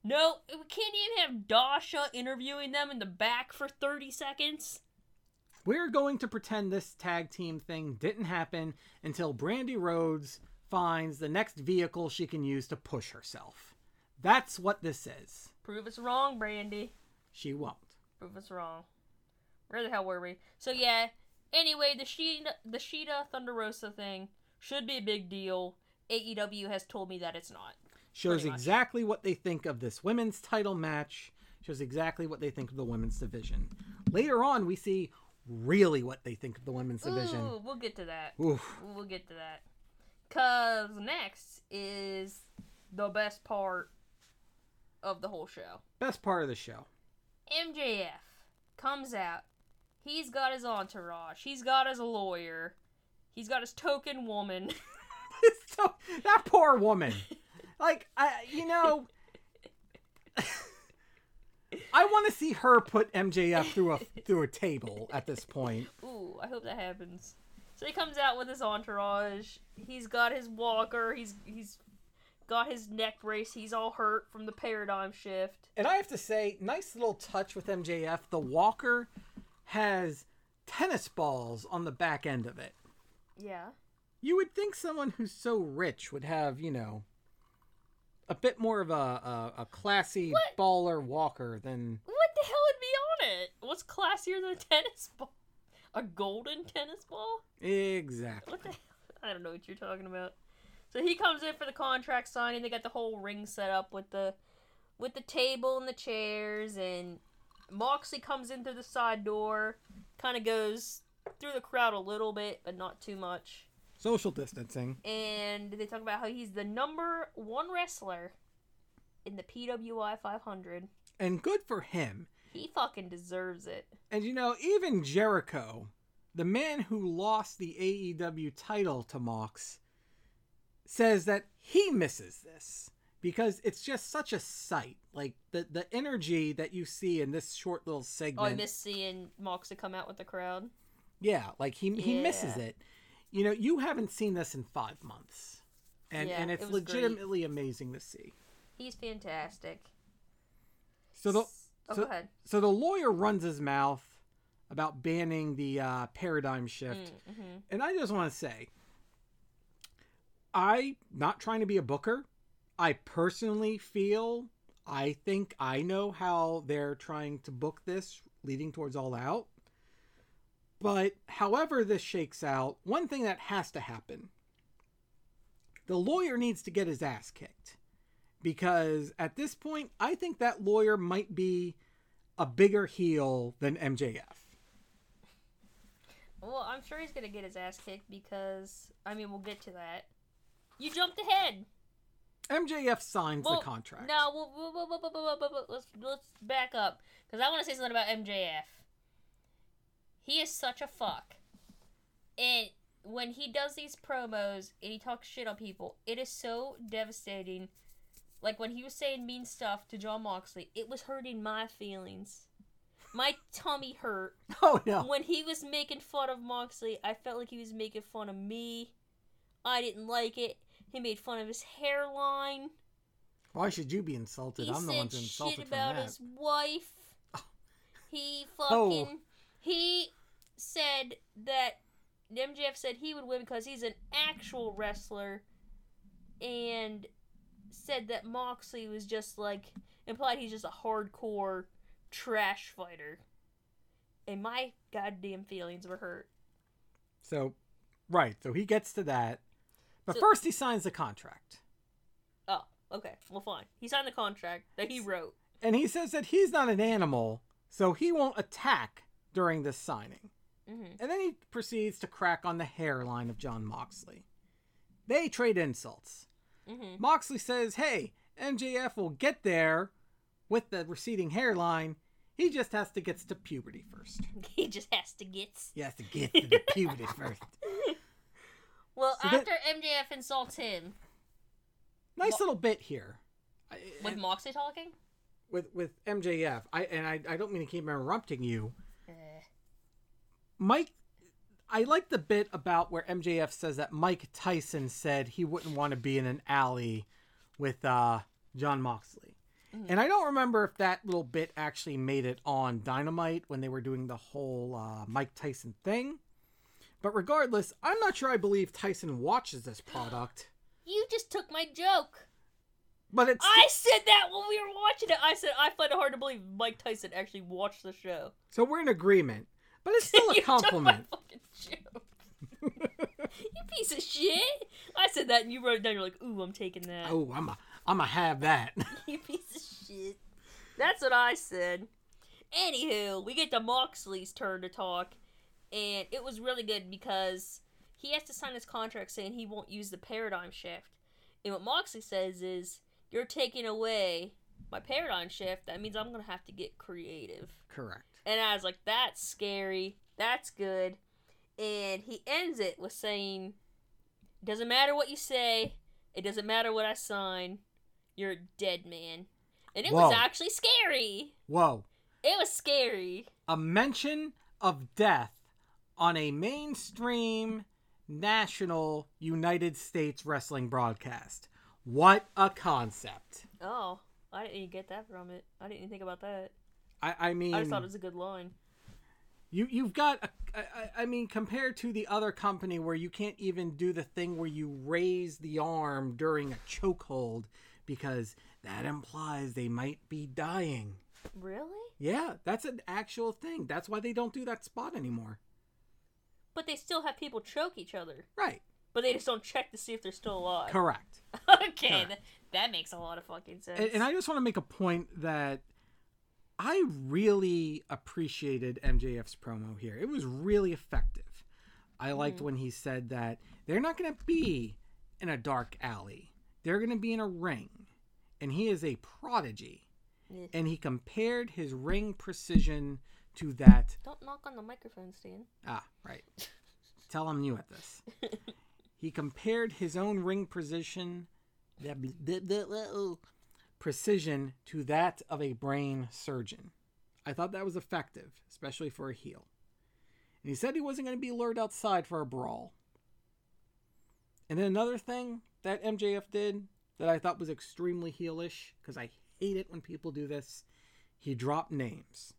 Speaker 1: No, we can't even have Dasha interviewing them in the back for 30 seconds.
Speaker 2: We're going to pretend this tag team thing didn't happen until Brandi Rhodes finds the next vehicle she can use to push herself. That's what this is.
Speaker 1: Prove us wrong, Brandi.
Speaker 2: She won't.
Speaker 1: Prove us wrong. Where the hell were we? So yeah. Anyway, the Shida, the Shida Thunder Rosa thing should be a big deal. AEW has told me that it's not.
Speaker 2: Shows exactly what they think of this women's title match. Shows exactly what they think of the women's division. Later on, we see really what they think of the women's division.
Speaker 1: We'll get to that.
Speaker 2: Oof.
Speaker 1: We'll get to that. Cause next is the best part of the whole show.
Speaker 2: Best part of the show.
Speaker 1: MJF comes out. He's got his entourage. He's got his lawyer. He's got his token woman.
Speaker 2: so that poor woman. Like I, you know, I want to see her put MJF through a through a table at this point.
Speaker 1: Ooh, I hope that happens. So he comes out with his entourage. He's got his walker. He's he's got his neck brace. He's all hurt from the paradigm shift.
Speaker 2: And I have to say, nice little touch with MJF. The walker has tennis balls on the back end of it.
Speaker 1: Yeah.
Speaker 2: You would think someone who's so rich would have, you know, a bit more of a a, a classy
Speaker 1: What?
Speaker 2: baller walker than
Speaker 1: What the hell would be on it? What's classier than a tennis ball? A golden tennis ball?
Speaker 2: exactly.
Speaker 1: What the hell? I don't know what you're talking about. So he comes in for the contract signing. They got the whole ring set up with the with the table and the chairs and Moxley comes in through the side door, kind of goes through the crowd a little bit, but not too much.
Speaker 2: Social distancing.
Speaker 1: And they talk about how he's the number one wrestler in the PWI 500.
Speaker 2: And good for him.
Speaker 1: He fucking deserves it.
Speaker 2: And you know, even Jericho, the man who lost the AEW title to Mox, says that he misses this because it's just such a sight. Like the the energy that you see in this short little segment.
Speaker 1: Oh,
Speaker 2: segment.
Speaker 1: I miss seeing Moxley come out with the crowd.
Speaker 2: yeah, like he he misses it. You know, you haven't seen this in five months, and
Speaker 1: Yeah,
Speaker 2: and
Speaker 1: it
Speaker 2: it's
Speaker 1: great.
Speaker 2: legitimately amazing to see.
Speaker 1: He's fantastic.
Speaker 2: So the
Speaker 1: oh,
Speaker 2: so-
Speaker 1: go ahead.
Speaker 2: so the lawyer runs his mouth about banning the uh, paradigm shift.
Speaker 1: Mm-hmm.
Speaker 2: And I just want to say, I not trying to be a booker. I personally feel I think I know how they're trying to book this leading towards all out. But however this shakes out, one thing that has to happen the lawyer needs to get his ass kicked. Because at this point, I think that lawyer might be a bigger heel than MJF.
Speaker 1: Well, I'm sure he's gonna get his ass kicked because I mean we'll get to that. You jumped ahead.
Speaker 2: MJF signs
Speaker 1: well,
Speaker 2: the contract.
Speaker 1: No, let's let's back up because I want to say something about MJF. He is such a fuck, and when he does these promos and he talks shit on people, it is so devastating. Like when he was saying mean stuff to Jon Moxley, it was hurting my feelings. My tummy hurt.
Speaker 2: Oh no!
Speaker 1: When he was making fun of Moxley, I felt like he was making fun of me. I didn't like it he made fun of his hairline.
Speaker 2: Why should you be insulted?
Speaker 1: He
Speaker 2: I'm the one insulted
Speaker 1: shit about his wife. He
Speaker 2: Oh.
Speaker 1: fucking he said that MJF said he would win because he's an actual wrestler, and said that Moxley was just like implied he's just a hardcore trash fighter. And my goddamn feelings were hurt.
Speaker 2: So, right. So he gets to that. But
Speaker 1: So-
Speaker 2: first, he signs the contract.
Speaker 1: Oh, okay. Well, fine. He signed the contract that he wrote.
Speaker 2: And he says that he's not an animal, so he won't attack during this signing.
Speaker 1: hmm
Speaker 2: And then he proceeds to crack on the hairline of Jon Moxley. They trade insults.
Speaker 1: hmm
Speaker 2: Moxley says, hey, MJF will get there with the receding hairline. He just has to get to puberty first.
Speaker 1: He just has to get.
Speaker 2: He has to get to the puberty first.
Speaker 1: Well,
Speaker 2: So that-
Speaker 1: after MJF insults him
Speaker 2: Nice little bit here.
Speaker 1: With Moxley talking.
Speaker 2: with with MJF. I and I, I don't mean to keep interrupting you.
Speaker 1: Uh,
Speaker 2: Mike I like the bit about where MJF says that Mike Tyson said he wouldn't want to be in an alley with uh Jon Moxley.
Speaker 1: Mhm.
Speaker 2: And I don't remember if that little bit actually made it on Dynamite when they were doing the whole uh, Mike Tyson thing. But regardless, I'm not sure I believe Tyson watches this product.
Speaker 1: you just took my joke.
Speaker 2: But it's
Speaker 1: I said that when we were watching it. I said I find it hard to believe Mike Tyson actually watched the show.
Speaker 2: so we're in agreement. But it's still a
Speaker 1: You took
Speaker 2: compliment.
Speaker 1: my fucking joke. you piece of shit. I said that and you wrote it down. You're like, ooh, I'm taking that.
Speaker 2: oh, I'm a I'm gonna have that.
Speaker 1: you piece of shit. That's what I said. Anywho, we get to Moxley's turn to talk, and it was really good because he has to sign his contract saying he won't use the paradigm shift. And what Moxley says is, "You're taking away my paradigm shift. That means I'm gonna have to get creative."
Speaker 2: Correct.
Speaker 1: And I was like, "That's scary. That's good." And he ends it with saying, "Doesn't matter what you say. It doesn't matter what I sign. You're a dead man." And it was actually scary.
Speaker 2: Whoa.
Speaker 1: It was scary.
Speaker 2: a mention of death on a mainstream national United States wrestling broadcast. What a concept.
Speaker 1: Oh, I didn't even get that from it. I didn't even think about that.
Speaker 2: I, I mean,
Speaker 1: I just thought it was a good line.
Speaker 2: you you've got a, I, I mean compared to the other company where you can't even do the thing where you raise the arm during a chokehold because that implies they might be dying.
Speaker 1: Really?
Speaker 2: Yeah, that's an actual thing. That's why they don't do that spot anymore.
Speaker 1: But they still have people choke each other.
Speaker 2: Right.
Speaker 1: But they just don't check to see if they're still alive.
Speaker 2: Correct.
Speaker 1: okay,
Speaker 2: Correct.
Speaker 1: that, that makes a lot of fucking sense.
Speaker 2: And, and I just want to make a point that I really appreciated MJF's promo here. It was really effective. I liked
Speaker 1: Mhm.
Speaker 2: when he said that they're not going to be in a dark alley, they're going to be in a ring. And he is a prodigy.
Speaker 1: Yeah.
Speaker 2: And he compared his ring precision to that.
Speaker 1: Don't knock on the microphone Stan.
Speaker 2: Ah, right. Tell I'm new at this. He compared his own ring precision that little precision to that of a brain surgeon. I thought that was effective, especially for a heel. And he said he wasn't going to be lured outside for a brawl. And then another thing that MJF did that I thought was extremely heelish, because I hate it when people do this, he dropped names.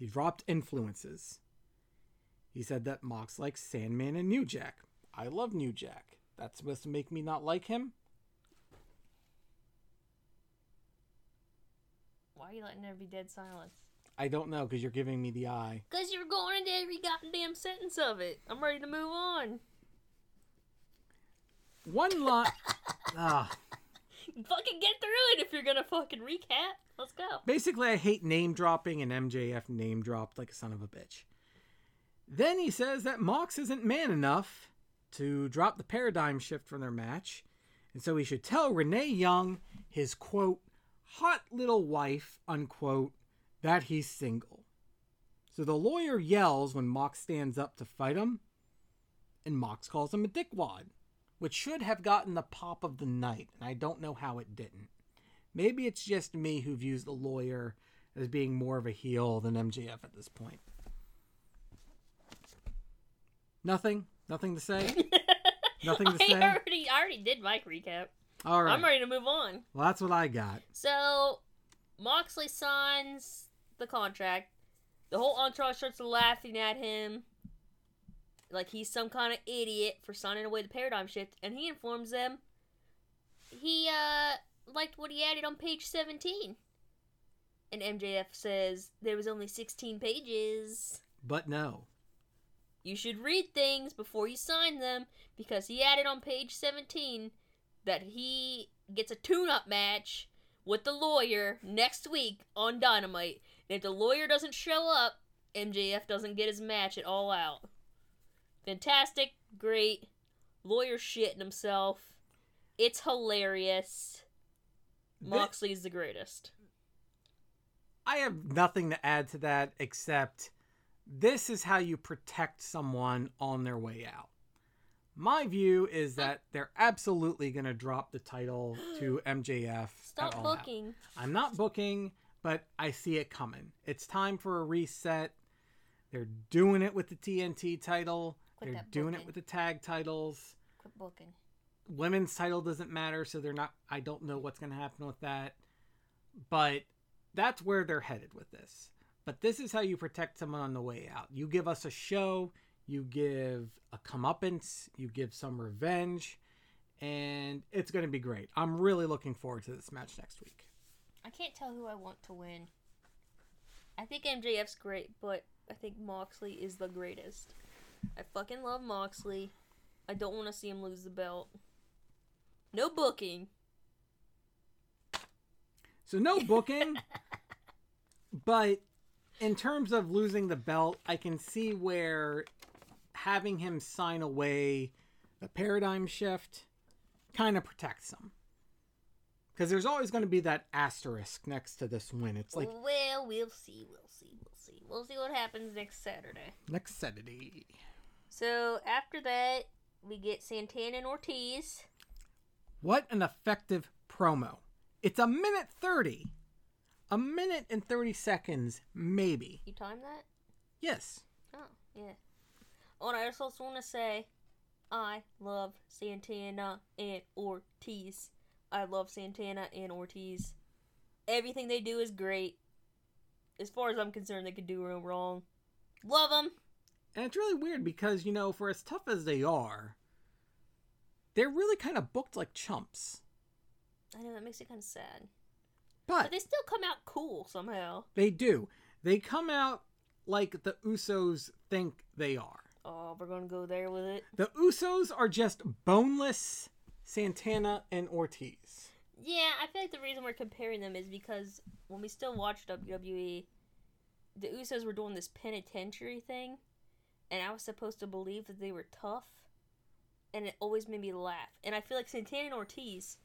Speaker 2: He dropped influences. He said that Mox likes Sandman and New Jack. I love New Jack. That's supposed to make me not like him?
Speaker 1: Why are you letting there be dead silence?
Speaker 2: I don't know because you're giving me the eye.
Speaker 1: Because you're going into every goddamn sentence of it. I'm ready to move on.
Speaker 2: One line. ah.
Speaker 1: Fucking get through it if you're gonna fucking recap. Let's go.
Speaker 2: Basically, I hate name dropping, and MJF name dropped like a son of a bitch. Then he says that Mox isn't man enough to drop the paradigm shift from their match, and so he should tell Renee Young, his quote, hot little wife, unquote, that he's single. So the lawyer yells when Mox stands up to fight him, and Mox calls him a dickwad, which should have gotten the pop of the night, and I don't know how it didn't. Maybe it's just me who views the lawyer as being more of a heel than MJF at this point. Nothing? Nothing to say? Nothing to
Speaker 1: I
Speaker 2: say?
Speaker 1: already, I already did my recap.
Speaker 2: All right.
Speaker 1: I'm ready to move on.
Speaker 2: Well, that's what I got.
Speaker 1: So, Moxley signs the contract. The whole entourage starts laughing at him. Like he's some kind of idiot for signing away the paradigm shift. And he informs them he, uh, liked what he added on page 17. And MJF says there was only 16 pages.
Speaker 2: But no.
Speaker 1: You should read things before you sign them because he added on page 17 that he gets a tune up match with the lawyer next week on Dynamite. And if the lawyer doesn't show up, MJF doesn't get his match at All Out. Fantastic, great. Lawyer shitting himself. It's hilarious. Moxley's the greatest.
Speaker 2: I have nothing to add to that except this is how you protect someone on their way out. My view is that they're absolutely going to drop the title to MJF.
Speaker 1: Stop
Speaker 2: All Out.
Speaker 1: booking.
Speaker 2: I'm not booking, but I see it coming. It's time for a reset. They're doing it with the TNT title.
Speaker 1: Quit
Speaker 2: they're doing it with the tag titles.
Speaker 1: Quit booking.
Speaker 2: Women's title doesn't matter, so they're not. I don't know what's going to happen with that. But that's where they're headed with this. But this is how you protect someone on the way out. You give us a show, you give a comeuppance, you give some revenge, and it's going to be great. I'm really looking forward to this match next week.
Speaker 1: I can't tell who I want to win. I think MJF's great, but I think Moxley is the greatest. I fucking love Moxley. I don't want to see him lose the belt. No booking.
Speaker 2: So no booking, but in terms of losing the belt, I can see where having him sign away the paradigm shift kind of protects him. Because there's always going to be that asterisk next to this win. It's like
Speaker 1: well, we'll see, we'll see, we'll see. We'll see what happens next Saturday.
Speaker 2: next Saturday.
Speaker 1: So after that, we get Santana and Ortiz.
Speaker 2: What an effective promo. It's a minute 30. A minute and 30 seconds, maybe.
Speaker 1: You time that?
Speaker 2: Yes.
Speaker 1: Oh, yeah. Oh, and I also want to say, I love Santana and Ortiz. I love Santana and Ortiz. Everything they do is great. As far as I'm concerned, they could do no wrong. Love them.
Speaker 2: And it's really weird because, you know, for as tough as they are, they're really kind of booked like chumps.
Speaker 1: I know that makes it kind of sad,
Speaker 2: But
Speaker 1: but they still come out cool somehow.
Speaker 2: they do. They come out like the Usos think they are.
Speaker 1: Oh, we're gonna go there with it.
Speaker 2: The Usos are just boneless Santana and Ortiz.
Speaker 1: Yeah, I feel like the reason we're comparing them is because when we still watched WWE, the Usos were doing this penitentiary thing, and I was supposed to believe that they were tough, and it always made me laugh. And I feel like Santana and Ortiz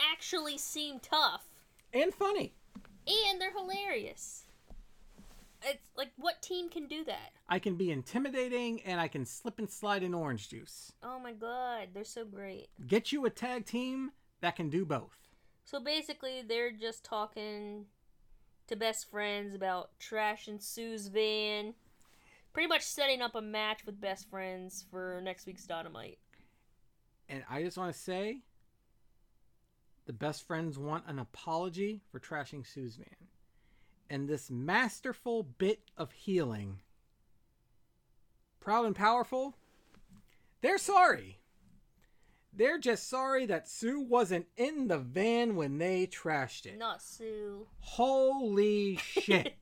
Speaker 1: actually seem tough,
Speaker 2: And funny.
Speaker 1: and they're hilarious. It's like, what team can do that?
Speaker 2: I can be intimidating and I can slip and slide in orange juice.
Speaker 1: Oh my god, they're so great.
Speaker 2: Get you a tag team that can do both.
Speaker 1: So basically, they're just talking to best friends about Trash and Sue's van. Pretty much setting up a match with best friends for next week's Dynamite.
Speaker 2: And I just want to say the best friends want an apology for trashing Sue's van. And this masterful bit of healing, proud and powerful, they're sorry. They're just sorry that Sue wasn't in the van when they trashed it.
Speaker 1: Not Sue.
Speaker 2: Holy shit.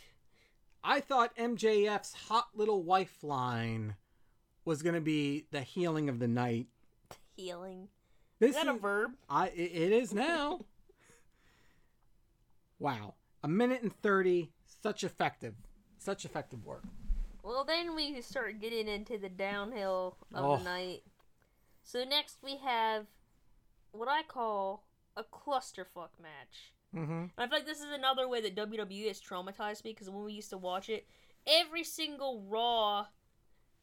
Speaker 2: I thought MJF's hot little wife line was going to be the healing of the night.
Speaker 1: Healing.
Speaker 2: This
Speaker 1: Is that a verb?
Speaker 2: I it, it is now. wow, a minute and thirty, such effective, such effective work.
Speaker 1: Well, then we start getting into the downhill of
Speaker 2: Oh.
Speaker 1: the night. So next we have what I call a clusterfuck match.
Speaker 2: Mm-hmm.
Speaker 1: I feel like this is another way that WWE has traumatized me because when we used to watch it, every single Raw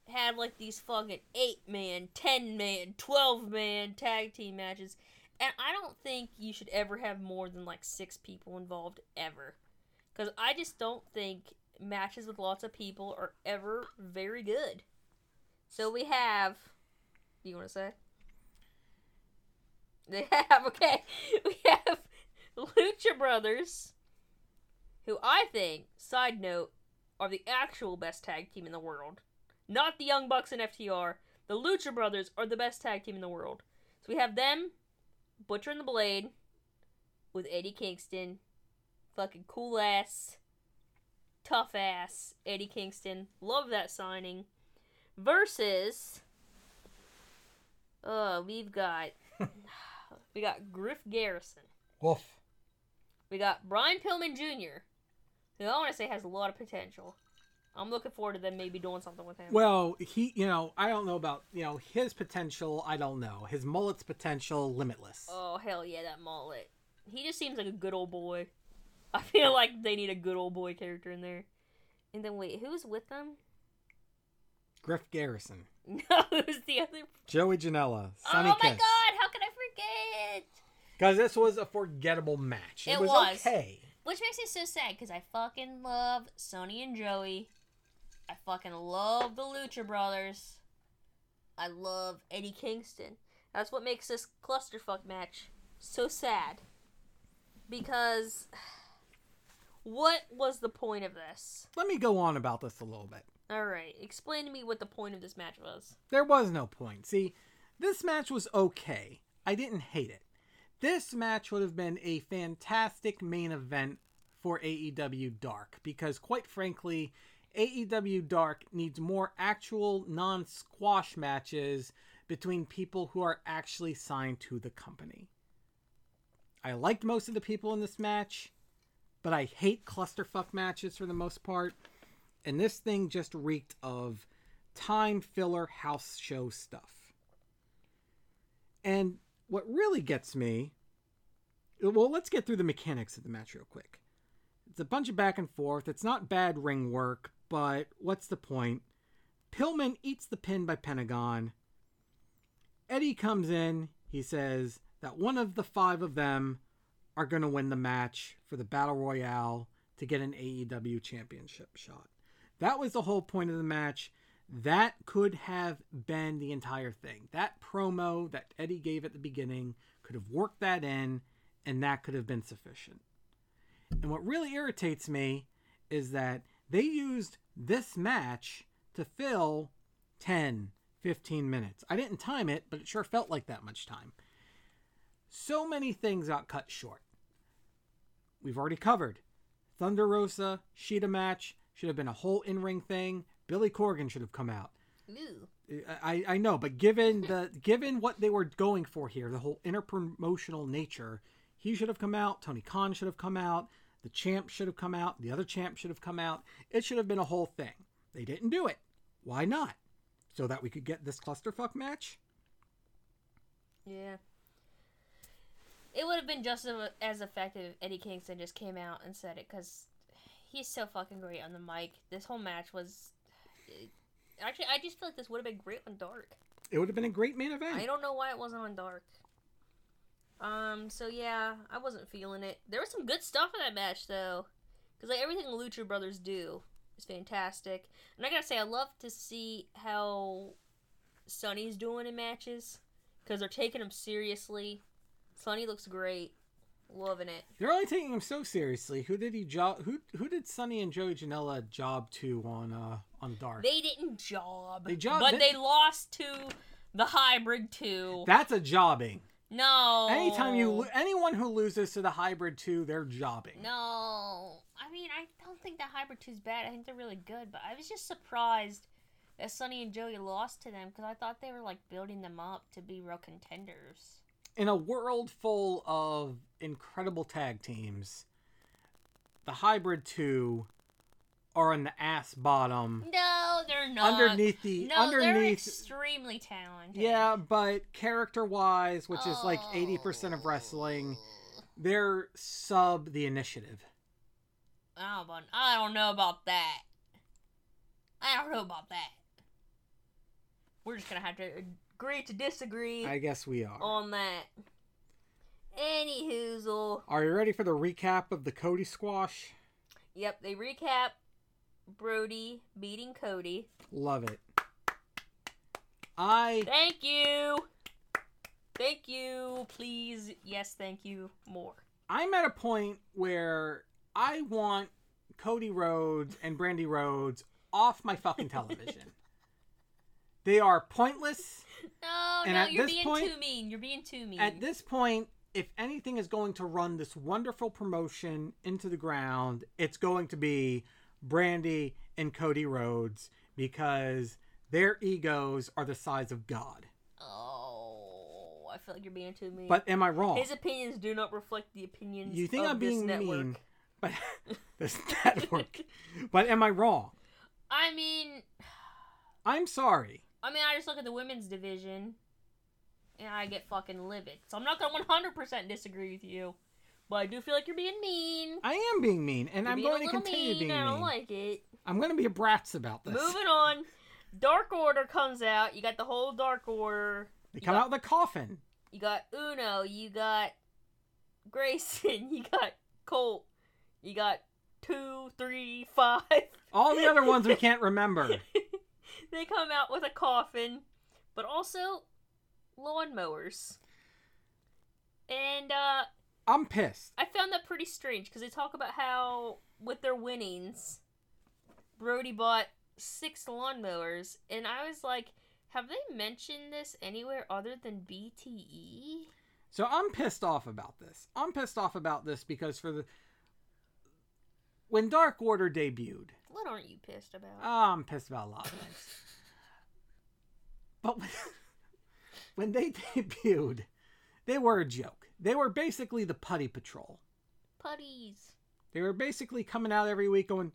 Speaker 1: had like these fucking 8 man, 10 man, 12 man tag team matches. And I don't think you should ever have more than like six people involved ever. Because I just don't think matches with lots of people are ever very good. So we have. Do you want to say? They have, okay. We have Lucha Brothers, who I think, side note, are the actual best tag team in the world. Not the Young Bucks and FTR. The Lucha Brothers are the best tag team in the world. So we have them, Butcher and the Blade, with Eddie Kingston, fucking cool ass, tough ass Eddie Kingston. Love that signing. Versus, uh, we've got, we got Griff Garrison.
Speaker 2: Woof.
Speaker 1: We got Brian Pillman Jr., who I want to say has a lot of potential. I'm looking forward to them maybe doing something with him.
Speaker 2: Well, he, you know, I don't know about, you know, his potential. I don't know his mullet's potential, limitless.
Speaker 1: oh hell yeah, that mullet. He just seems like a good old boy. I feel like they need a good old boy character in there. And then wait, who's with them?
Speaker 2: Griff Garrison,
Speaker 1: No, who's the other?
Speaker 2: Joey Janela, Sonny
Speaker 1: oh my
Speaker 2: Kiss.
Speaker 1: god, how could I forget?
Speaker 2: Because this was a forgettable match. It,
Speaker 1: It
Speaker 2: was,
Speaker 1: was.
Speaker 2: okay.
Speaker 1: Which makes me so sad because I fucking love Sonny and Joey. I fucking love the Lucha Brothers. I love Eddie Kingston. That's what makes this clusterfuck match so sad. Because what was the point of this?
Speaker 2: Let me go on about this a little bit.
Speaker 1: Alright, explain to me what the point of this match was.
Speaker 2: There was no point. See, this match was okay. I didn't hate it. This match would have been a fantastic main event for AEW Dark because, quite frankly, AEW Dark needs more actual non squash matches between people who are actually signed to the company. I liked most of the people in this match, but I hate clusterfuck matches for the most part. And this thing just reeked of time filler house show stuff. And what really gets me, well, let's get through the mechanics of the match real quick. It's a bunch of back and forth. It's not bad ring work, but what's the point? Pillman eats the pin by Pentagon. Eddie comes in. He says that one of the five of them are going to win the match for the Battle Royale to get an AEW championship shot. That was the whole point of the match. That could have been the entire thing. That promo that Eddie gave at the beginning could have worked that in, and that could have been sufficient. And what really irritates me is that they used this match to fill 10, 15 minutes. I didn't time it, but it sure felt like that much time. So many things got cut short. We've already covered. Thunder Rosa, Shida match, should have been a whole in ring thing. Billy Corgan should have come out. I, I know, but given the given what they were going for here, the whole interpromotional nature, he should have come out. Tony Khan should have come out. The champ should have come out. The other champ should have come out. It should have been a whole thing. They didn't do it. Why not? So that we could get this clusterfuck match.
Speaker 1: Yeah. It would have been just as- effective if Eddie Kingston just came out and said it because he's so fucking great on the mic. This whole match was. Actually, I just feel like this would have been great on Dark.
Speaker 2: It would have been a great main event.
Speaker 1: I don't know why it wasn't on Dark. Um, so yeah, I wasn't feeling it. There was some good stuff in that match though, because like everything the Lucha Brothers do is fantastic. And I gotta say, I love to see how Sonny's doing in matches because they're taking him seriously. Sonny looks great, loving it.
Speaker 2: They're only taking him so seriously. Who did he job? Who who did Sonny and Joey Janela job to on uh on Dark?
Speaker 1: They didn't job,
Speaker 2: They job-
Speaker 1: but
Speaker 2: they-
Speaker 1: they lost to the Hybrid too.
Speaker 2: That's a jobbing.
Speaker 1: No,
Speaker 2: Anytime you lo- anyone who loses to the hybrid two, they're jobbing.
Speaker 1: No, I mean, I don't think the hybrid two's bad. I think they're really good, but I was just surprised that Sonny and Joey lost to them because I thought they were like building them up to be real contenders.
Speaker 2: In a world full of incredible tag teams, the hybrid two are in the ass bottom
Speaker 1: No, they're not.
Speaker 2: underneath the
Speaker 1: no, they're
Speaker 2: underneath
Speaker 1: extremely talented.
Speaker 2: yeah but character wise which is like 80% of wrestling they're sub the initiative
Speaker 1: Oh, but I don't know about that. I don't know about that. We're just gonna have to agree to disagree
Speaker 2: i guess we are
Speaker 1: on that. Any hoozle.
Speaker 2: are you ready for the recap of the cody squash
Speaker 1: Yep, they recap Brodie beating Cody.
Speaker 2: love it i
Speaker 1: Thank you. Thank you. Please, yes, thank you. More.
Speaker 2: i'm at a point where i want cody rhodes and brandi rhodes off my fucking television they are pointless
Speaker 1: No,
Speaker 2: And
Speaker 1: no, you're being
Speaker 2: point-
Speaker 1: too mean. You're being too mean.
Speaker 2: At this point, if anything is going to run this wonderful promotion into the ground, it's going to be Brandi and Cody Rhodes because their egos are the size of God.
Speaker 1: oh, I feel like you're being too mean.
Speaker 2: But am I wrong?
Speaker 1: his opinions do not reflect the opinions.
Speaker 2: You think I'm being
Speaker 1: network.
Speaker 2: mean? But this network. But am I wrong?
Speaker 1: I mean,
Speaker 2: I'm sorry.
Speaker 1: I mean, I just look at the women's division, and I get fucking livid. So I'm not gonna 100% disagree with you, but I do feel like you're being mean.
Speaker 2: I am being mean, and
Speaker 1: You're
Speaker 2: I'm going to continue
Speaker 1: mean.
Speaker 2: being
Speaker 1: I don't
Speaker 2: mean.
Speaker 1: like it.
Speaker 2: I'm going to be a brats about this.
Speaker 1: Moving on. Dark Order comes out. You got the whole Dark Order.
Speaker 2: They
Speaker 1: You
Speaker 2: come
Speaker 1: got-
Speaker 2: out with a coffin.
Speaker 1: You got Uno. You got Grayson. You got Colt. You got two, three, five.
Speaker 2: All the other ones we can't remember.
Speaker 1: they come out with a coffin, but also lawnmowers. And uh,
Speaker 2: I'm pissed.
Speaker 1: I found that pretty strange because they talk about how with their winnings, Brodie bought six lawnmowers, and I was like, have they mentioned this anywhere other than? BTE?
Speaker 2: So I'm pissed off about this. I'm pissed off about this because for the when Dark Order debuted,
Speaker 1: What aren't you pissed about?
Speaker 2: oh, I'm pissed about a lot of things. But when, when they debuted, they were a joke. They were basically the Putty Patrol.
Speaker 1: Putties.
Speaker 2: They were basically coming out every week going.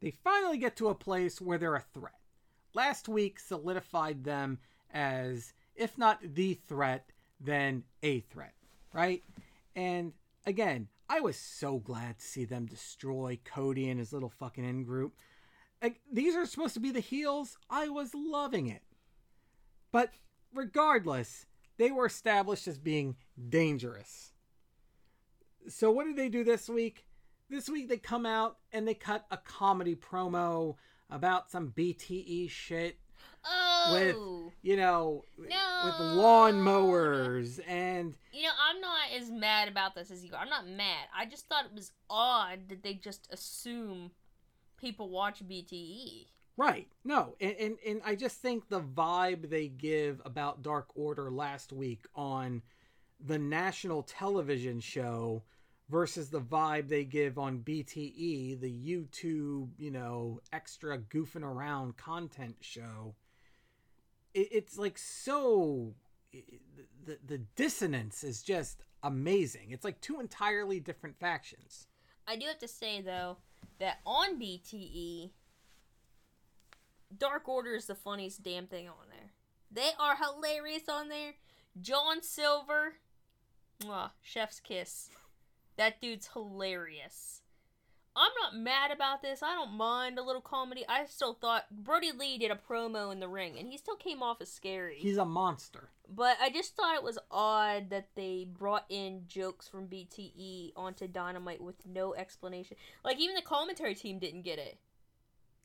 Speaker 2: They finally get to a place where they're a threat. Last week solidified them as, if not the threat, then a threat, right? And again, I was so glad to see them destroy Cody and his little fucking in group. Like, these are supposed to be the heels. I was loving it. But regardless, they were established as being dangerous. So what did they do this week? This week they come out and they cut a comedy promo about some BTE shit,
Speaker 1: Oh.
Speaker 2: With you know,
Speaker 1: No.
Speaker 2: with lawnmowers and
Speaker 1: You know, I'm not as mad about this as you are. I'm not mad. I just thought it was odd that they just assume people watch. BTE.
Speaker 2: Right. No, and, and and I just think the vibe they give about Dark Order last week on the national television show versus the vibe they give on BTE, the YouTube, you know, extra goofing around content show. It, it's like so. the the dissonance is just amazing. It's like two entirely different factions.
Speaker 1: I do have to say though that on BTE, Dark Order is the funniest damn thing on there. They are hilarious on there. John Silver, mwah, chef's kiss. That dude's hilarious. I'm not mad about this. I don't mind a little comedy. I still thought Brodie Lee did a promo in the ring, and he still came off as scary.
Speaker 2: He's a monster.
Speaker 1: But I just thought it was odd that they brought in jokes from BTE onto Dynamite with no explanation. Like even the commentary team didn't get it.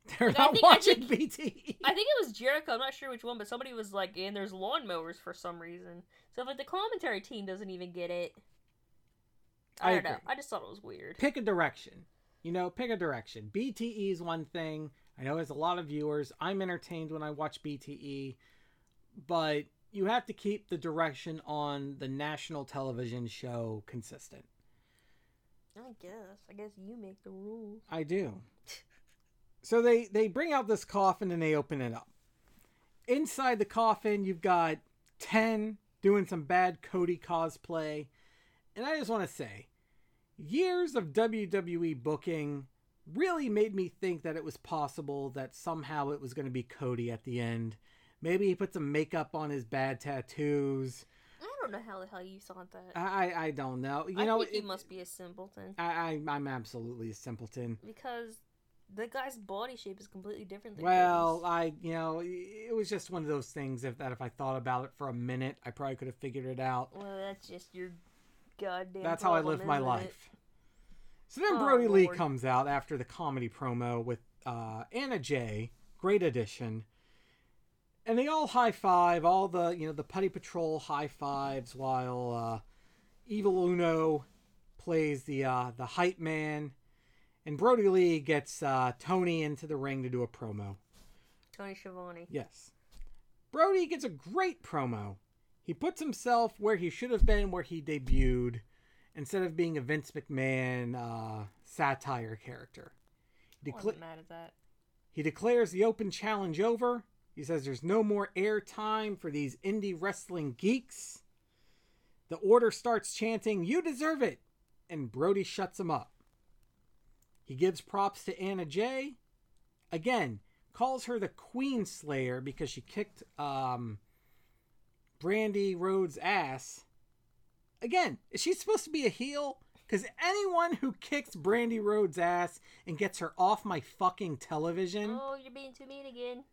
Speaker 2: They're
Speaker 1: Like, I
Speaker 2: not
Speaker 1: think- I
Speaker 2: watching
Speaker 1: think-
Speaker 2: BTE.
Speaker 1: I think it was Jericho. I'm not sure which one, but somebody was like, "And there's lawnmowers for some reason." So like the commentary team doesn't even get it. I,
Speaker 2: I
Speaker 1: don't know. I just thought it was weird.
Speaker 2: pick a direction. You know, pick a direction. BTE is one thing. I know there's a lot of viewers. I'm entertained when I watch BTE, but you have to keep the direction on the national television show consistent.
Speaker 1: I guess. I guess you make the rules.
Speaker 2: I do. So they they bring out this coffin and they open it up. Inside the coffin, you've got ten doing some bad Cody cosplay, and I just want to say, years of WWE booking really made me think that it was possible that somehow it was going to be Cody at the end. Maybe he put some makeup on his bad tattoos.
Speaker 1: I don't know how the hell you saw that.
Speaker 2: I I, don't know. You
Speaker 1: I
Speaker 2: know,
Speaker 1: think he
Speaker 2: it-
Speaker 1: must be a simpleton
Speaker 2: I, I I'm absolutely a simpleton.
Speaker 1: because the guy's body shape is completely different than
Speaker 2: Well. I you know it was just one of those things if that if I thought about it for a minute, I probably could have figured it out.
Speaker 1: Well, that's just your goddamn.
Speaker 2: That's how I
Speaker 1: problem,
Speaker 2: live my life.
Speaker 1: it?
Speaker 2: So then
Speaker 1: Oh,
Speaker 2: Brodie Lee comes out after the comedy promo with uh, Anna Jay, great addition, and they all high five. All the you know the Putty Patrol high fives while uh, Evil Uno plays the uh, the hype man, and Brodie Lee gets uh, Tony into the ring to do a promo.
Speaker 1: Tony Schiavone.
Speaker 2: Yes. Brodie gets a great promo. He puts himself where he should have been where he debuted instead of being a Vince McMahon uh, satire character. He, decla-
Speaker 1: wasn't mad at that.
Speaker 2: he declares the open challenge over. He says there's no more air time for these indie wrestling geeks. The order starts chanting, You deserve it! And Brodie shuts him up. He gives props to Anna Jay. Again, calls her the Queen Slayer because she kicked um, Brandi Rhodes' ass. Again, is she supposed to be a heel? Because anyone who kicks Brandi Rhodes' ass and gets her off my fucking television,
Speaker 1: Oh, you're being too mean again.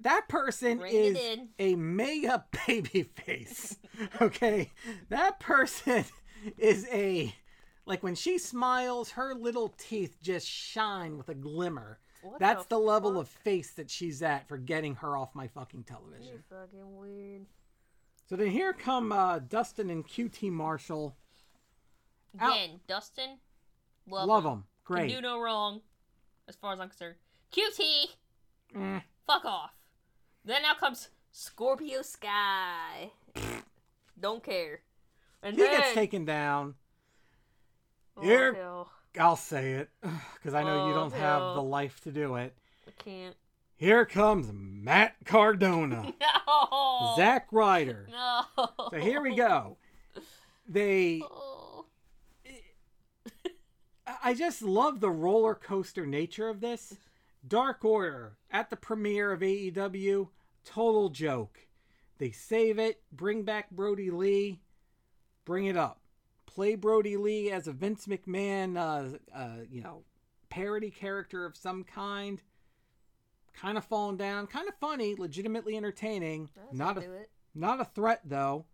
Speaker 2: that person
Speaker 1: Bring
Speaker 2: is a mega baby face. okay? That person is a like when she smiles, her little teeth just shine with a glimmer.
Speaker 1: What
Speaker 2: That's the, level
Speaker 1: fuck?
Speaker 2: of face that she's at for getting her off my fucking television.
Speaker 1: You're fucking weird.
Speaker 2: So then here come uh, Dustin and QT Marshall. Out.
Speaker 1: Again, Dustin. Love,
Speaker 2: Love
Speaker 1: him.
Speaker 2: them.
Speaker 1: Can
Speaker 2: Great.
Speaker 1: do no wrong, as far as I'm concerned. QT,
Speaker 2: Eh.
Speaker 1: fuck off. Then now comes Scorpio Sky. Don't care. And
Speaker 2: He
Speaker 1: then
Speaker 2: gets taken down.
Speaker 1: Oh,
Speaker 2: Here-. I'll say it because I know you don't have the life to do it.
Speaker 1: I can't.
Speaker 2: Here comes Matt Cardona.
Speaker 1: No.
Speaker 2: Zack Ryder.
Speaker 1: No.
Speaker 2: So here we go. They,
Speaker 1: Oh.
Speaker 2: I just love the roller coaster nature of this. Dark Order at the premiere of AEW, total joke. They save it, bring back Brodie Lee, bring it up. Play Brodie Lee as a Vince McMahon, uh, uh, you know, parody character of some kind. Kind of falling down, kind of funny, legitimately entertaining. Not a. Not a threat, though.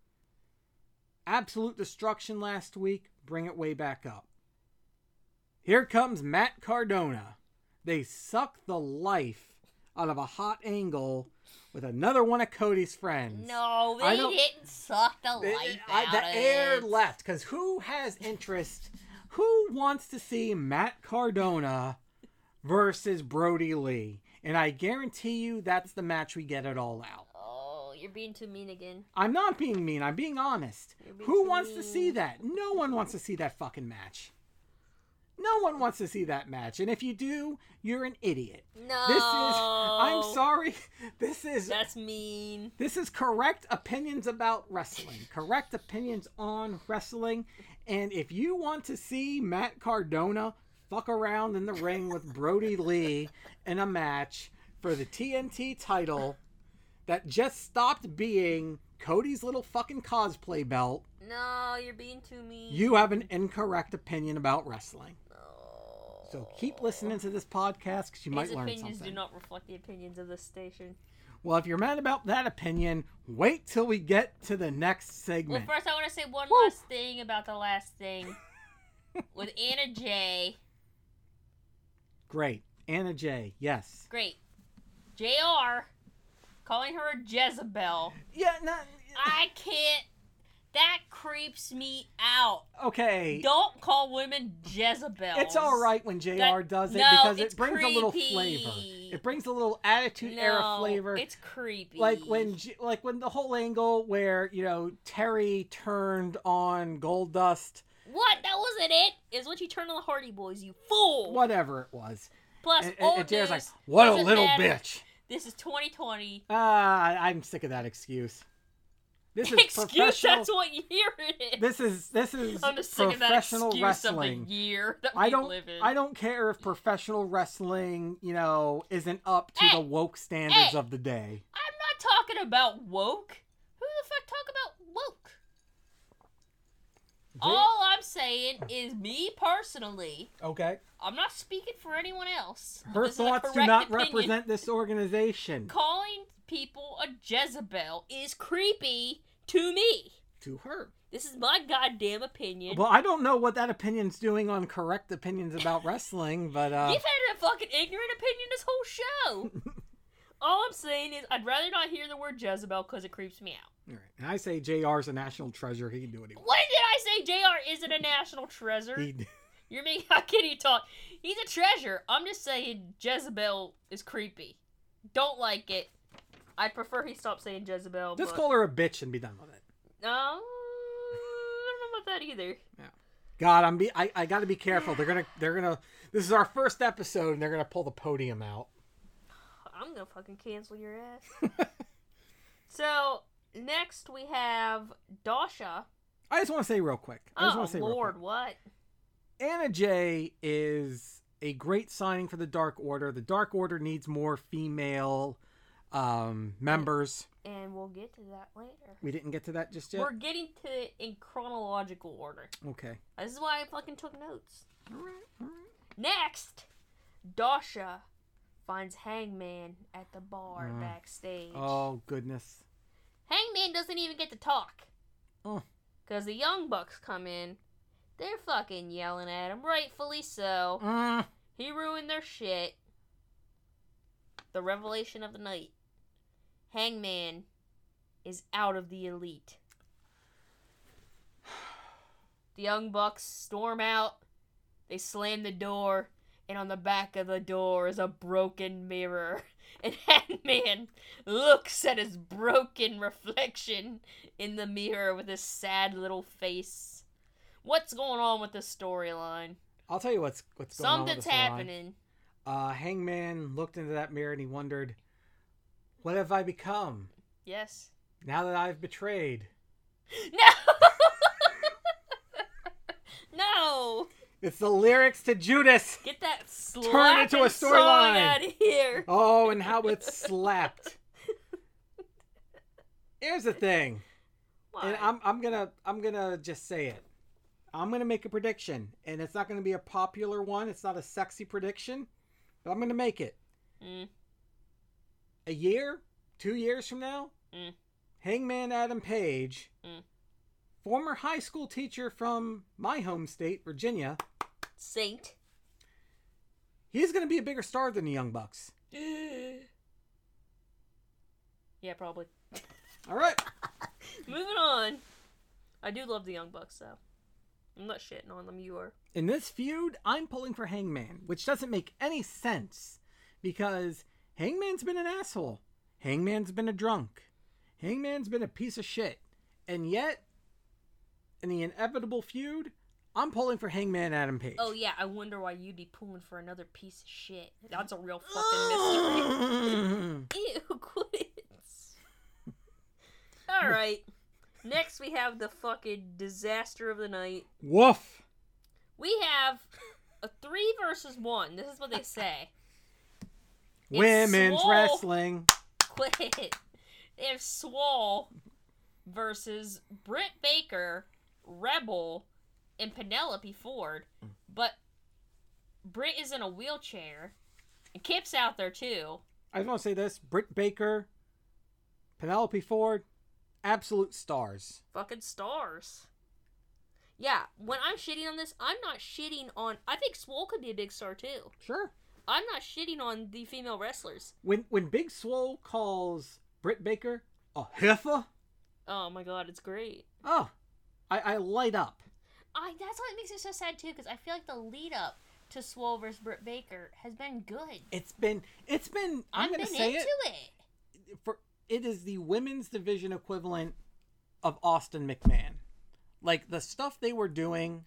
Speaker 2: Absolute destruction last week. Bring it way back up. Here comes Matt Cardona. They suck the life out of a hot angle with another one of Cody's friends.
Speaker 1: No,
Speaker 2: I
Speaker 1: they didn't suck the life
Speaker 2: I-
Speaker 1: out
Speaker 2: the
Speaker 1: of
Speaker 2: air
Speaker 1: it.
Speaker 2: left because who has interest? Who wants to see Matt Cardona versus Brodie Lee? And I guarantee you that's the match we get it all out.
Speaker 1: Oh, you're being too mean again.
Speaker 2: I'm not being mean. I'm being honest.
Speaker 1: Being
Speaker 2: Who wants to see that? No one wants to see that fucking match. No one wants to see that match. And if you do, you're an idiot.
Speaker 1: No.
Speaker 2: This is I'm sorry. This is
Speaker 1: That's mean.
Speaker 2: this is correct opinions about wrestling. Correct opinions on wrestling. And if you want to see Matt Cardona fuck around in the ring with Brodie Lee in a match for the TNT title that just stopped being Cody's little fucking cosplay belt,
Speaker 1: No, you're being too mean.
Speaker 2: you have an incorrect opinion about wrestling.
Speaker 1: No.
Speaker 2: So keep listening to this podcast because you might
Speaker 1: His
Speaker 2: learn
Speaker 1: opinions do not reflect the opinions of this station.
Speaker 2: Well, if you're mad about that opinion, wait till we get to the next segment.
Speaker 1: Well, first I want to say one
Speaker 2: Woo.
Speaker 1: last thing about the last thing with Anna Jay
Speaker 2: Great. Anna Jay Yes.
Speaker 1: Great. JR calling her a Jezebel.
Speaker 2: Yeah, no,
Speaker 1: I can't. That creeps me out.
Speaker 2: okay.
Speaker 1: Don't call women Jezebels.
Speaker 2: It's all right when JR
Speaker 1: That-
Speaker 2: does it
Speaker 1: no,
Speaker 2: because it brings a little flavor. It brings a little attitude era flavor.
Speaker 1: It's creepy.
Speaker 2: like when like when the whole angle where, you know, Terri turned on Goldust.
Speaker 1: What? That was wasn't it. Is when she turned on the Hardy Boys. You fool.
Speaker 2: Whatever it was.
Speaker 1: Plus,
Speaker 2: And,
Speaker 1: old
Speaker 2: and, and Jared's like, what a little
Speaker 1: matter.
Speaker 2: bitch.
Speaker 1: This is 2020.
Speaker 2: Ah, I'm sick of that excuse. This is
Speaker 1: Excuse. That's what year it is.
Speaker 2: This is this is
Speaker 1: I'm just that
Speaker 2: professional
Speaker 1: excuse
Speaker 2: wrestling.
Speaker 1: of the year that
Speaker 2: I
Speaker 1: we
Speaker 2: don't
Speaker 1: live in.
Speaker 2: I don't care if professional wrestling, you know, isn't up to
Speaker 1: Hey,
Speaker 2: the woke standards
Speaker 1: hey.
Speaker 2: of the day.
Speaker 1: I'm not talking about woke. Who the fuck talk about woke? All I'm saying is me personally.
Speaker 2: Okay.
Speaker 1: I'm not speaking for anyone else.
Speaker 2: Her
Speaker 1: this is a
Speaker 2: thoughts do not
Speaker 1: opinion.
Speaker 2: represent this organization.
Speaker 1: Calling people a Jezebel is creepy to me.
Speaker 2: To her.
Speaker 1: This is my goddamn opinion.
Speaker 2: Well, I don't know what that opinion's doing on correct opinions about wrestling, but uh
Speaker 1: You've had a fucking ignorant opinion this whole show. All I'm saying is, I'd rather not hear the word Jezebel because it creeps me out.
Speaker 2: all right. And I say JR's a national treasure. He can do what he wants.
Speaker 1: When did I say JR isn't a national treasure?
Speaker 2: He,
Speaker 1: You're making how can you talk? He's a treasure. I'm just saying Jezebel is creepy. Don't like it. I'd prefer he stop saying Jezebel.
Speaker 2: just
Speaker 1: but...
Speaker 2: call her a bitch and be done with it.
Speaker 1: No, I don't know about that either. Yeah.
Speaker 2: God, I'm be I, I got to be careful. They're gonna they're gonna. This is our first episode, and they're gonna pull the podium out.
Speaker 1: I'm gonna fucking cancel your ass. so next we have Dasha.
Speaker 2: I just want to say real quick. I just
Speaker 1: Oh
Speaker 2: want to say
Speaker 1: Lord, what?
Speaker 2: Anna Jay is a great signing for the Dark Order. The Dark Order needs more female um, members.
Speaker 1: And we'll get to that later.
Speaker 2: We didn't get to that just yet.
Speaker 1: We're getting to it in chronological order.
Speaker 2: Okay.
Speaker 1: This is why I fucking took notes.
Speaker 2: All right. All right.
Speaker 1: Next, Dasha finds Hangman at the bar
Speaker 2: Mm.
Speaker 1: backstage.
Speaker 2: Oh goodness.
Speaker 1: Hangman doesn't even get to talk.
Speaker 2: Oh.
Speaker 1: Because the Young Bucks come in. They're fucking yelling at him, rightfully so.
Speaker 2: Mm.
Speaker 1: He ruined their shit. The revelation of the night. Hangman is out of the elite. The Young Bucks storm out. They slam the door, and on the back of the door is a broken mirror. And Hangman looks at his broken reflection in the mirror with his sad little face. What's going on with the storyline?
Speaker 2: I'll tell you what's what's going on. with
Speaker 1: Something's happening.
Speaker 2: Uh, Hangman looked into that mirror and he wondered, "What have I become
Speaker 1: Yes.
Speaker 2: now that I've betrayed?"
Speaker 1: No! no!
Speaker 2: It's the lyrics to Judas.
Speaker 1: Get that
Speaker 2: Turn it to a storyline.
Speaker 1: out of here.
Speaker 2: Oh, and how it slapped. Here's the thing, and I'm I'm gonna I'm gonna just say it. I'm gonna make a prediction, and it's not gonna be a popular one. It's not a sexy prediction, but I'm gonna make it.
Speaker 1: Mm.
Speaker 2: A year, two years from now,
Speaker 1: Mm.
Speaker 2: Hangman Adam Page,
Speaker 1: Mm.
Speaker 2: former high school teacher from my home state, Virginia,
Speaker 1: Saint.
Speaker 2: he's gonna be a bigger star than the Young Bucks.
Speaker 1: yeah, probably.
Speaker 2: All right.
Speaker 1: Moving on. I do love the Young Bucks, though. I'm not shitting on them, you are.
Speaker 2: In this feud, I'm pulling for Hangman, which doesn't make any sense because Hangman's been an asshole. Hangman's been a drunk. Hangman's been a piece of shit. And yet, in the inevitable feud, I'm pulling for Hangman Adam Page.
Speaker 1: Oh, yeah, I wonder why you'd be pulling for another piece of shit. That's a real fucking mystery. Ew, quit. Alright. Next, we have the fucking disaster of the night.
Speaker 2: Woof.
Speaker 1: We have a three versus one. This is what they say.
Speaker 2: Women's
Speaker 1: swole.
Speaker 2: wrestling.
Speaker 1: Quit. They have Swole versus Britt Baker, Rebel, and Penelope Ford. But Britt is in a wheelchair. And Kip's out there too.
Speaker 2: I just want to say this Britt Baker, Penelope Ford, absolute stars.
Speaker 1: Fucking stars. Yeah, when I'm shitting on this, I'm not shitting on. I think Swole could be a big star too.
Speaker 2: Sure.
Speaker 1: I'm not shitting on the female wrestlers.
Speaker 2: When when Big Swole calls Britt Baker a heifer,
Speaker 1: Oh my god, it's great.
Speaker 2: oh, I, I light up.
Speaker 1: I that's what makes it so sad too, because I feel like the lead up to Swole versus Britt Baker has been good.
Speaker 2: It's been it's been I'm
Speaker 1: I've
Speaker 2: gonna
Speaker 1: been
Speaker 2: say
Speaker 1: into
Speaker 2: it,
Speaker 1: it.
Speaker 2: for it is the women's division equivalent of Austin McMahon. Like the stuff they were doing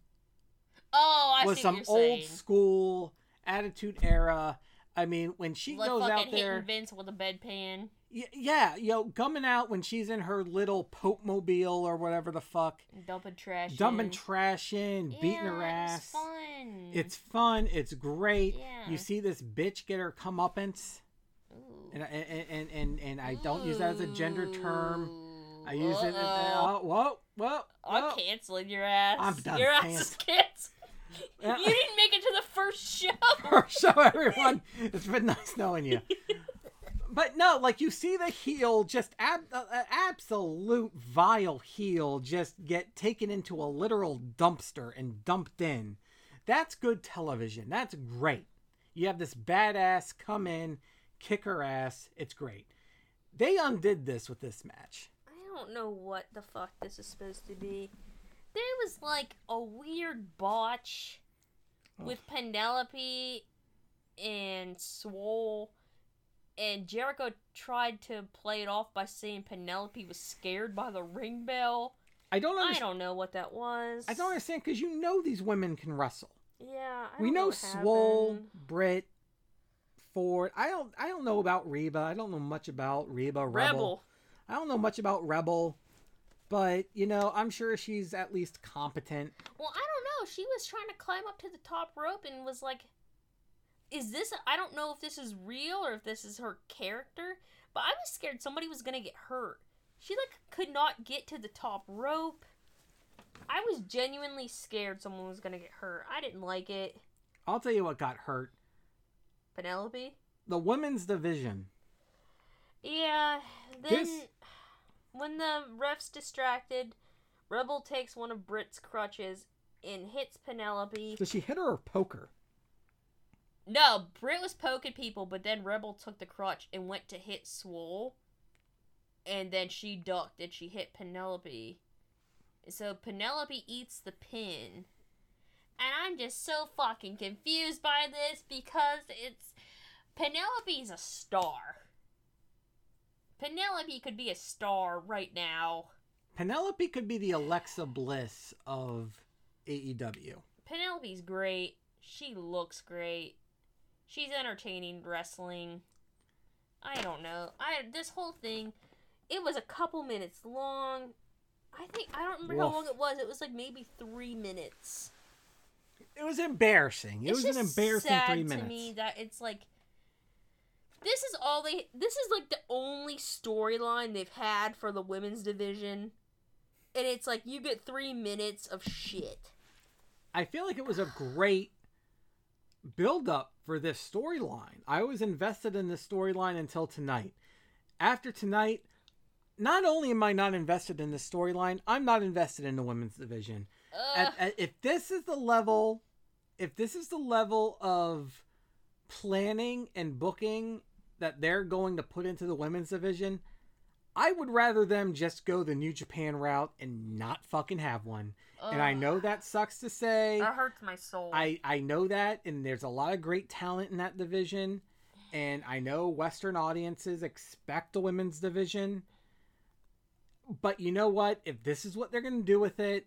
Speaker 1: Oh, I
Speaker 2: was
Speaker 1: see
Speaker 2: some
Speaker 1: what you're
Speaker 2: old
Speaker 1: saying.
Speaker 2: school attitude era. I mean, when she
Speaker 1: like
Speaker 2: goes out there,
Speaker 1: Vince with a bedpan.
Speaker 2: y- yeah, yo, coming out when she's in her little Pope mobile or whatever the fuck,
Speaker 1: Dumping trash.
Speaker 2: dumping
Speaker 1: in.
Speaker 2: trash in, beating her ass.
Speaker 1: It's fun.
Speaker 2: It's fun. It's great.
Speaker 1: Yeah.
Speaker 2: You see this bitch get her comeuppance,
Speaker 1: Ooh.
Speaker 2: and and and and, and I don't use that as a gender term. I use it.
Speaker 1: Uh-oh.
Speaker 2: Oh, whoa, whoa,
Speaker 1: I'm canceling your ass.
Speaker 2: I'm done
Speaker 1: Your ass is canceled.
Speaker 2: Yeah.
Speaker 1: You didn't make it to the first show.
Speaker 2: first show, everyone, it's been nice knowing you. But no, like you see the heel, just ab- uh, uh, absolute vile heel, just get taken into a literal dumpster and dumped in. That's good television. That's great. You have this badass come in, kick her ass. It's great. They undid this with this match.
Speaker 1: I don't know what the fuck this is supposed to be. There was like a weird botch with Penelope and Swole, and Jericho tried to play it off by saying Penelope was scared by the ring bell.
Speaker 2: I don't
Speaker 1: I don't know what that was.
Speaker 2: I don't understand because you know these women can wrestle.
Speaker 1: Yeah,
Speaker 2: we know
Speaker 1: what
Speaker 2: Swole. Britt, Ford. I don't. I don't know about Reba. I don't know much about Reba. Rebel.
Speaker 1: Rebel.
Speaker 2: I don't know much about Rebel, but you know, I'm sure she's at least competent.
Speaker 1: Well, I don't know. She was trying to climb up to the top rope and was like, "Is this? I don't know if this is real or if this is her character." But I was scared somebody was gonna get hurt. She like could not get to the top rope. I was genuinely scared someone was gonna get hurt. I didn't like it.
Speaker 2: I'll tell you what got hurt:
Speaker 1: Penelope.
Speaker 2: the women's division.
Speaker 1: Yeah. Then
Speaker 2: This-
Speaker 1: when the ref's distracted, Rebel takes one of Britt's crutches and hits Penelope.
Speaker 2: Does she hit her or poke her?
Speaker 1: No, Britt was poking people, but then Rebel took the crutch and went to hit Swole. And then she ducked and she hit Penelope. So Penelope eats the pin. And I'm just so fucking confused by this because it's. Penelope's a star. Penelope could be a star right now.
Speaker 2: Penelope could be the Alexa Bliss of AEW.
Speaker 1: Penelope's great. She looks great. She's entertaining wrestling. I don't know. I this whole thing, it was a couple minutes long. I think I don't remember how long it was. It was like maybe three minutes.
Speaker 2: It was embarrassing. It
Speaker 1: it's
Speaker 2: was an embarrassing
Speaker 1: sad
Speaker 2: three minutes.
Speaker 1: to me that it's like this is all they. This is like the only storyline they've had for the women's division, and it's like you get three minutes of shit.
Speaker 2: I feel like it was a great build up for this storyline. I was invested in this storyline until tonight. After tonight, not only am I not invested in this storyline, I'm not invested in the women's division. At, at, if this is the level, if this is the level of planning and booking that they're going to put into the women's division, I would rather them just go the New Japan route and not fucking have one. And I know that sucks to say.
Speaker 1: That hurts my soul.
Speaker 2: I I know that, and there's a lot of great talent in that division, and I know Western audiences expect a women's division. But you know what? If this is what they're gonna do with it,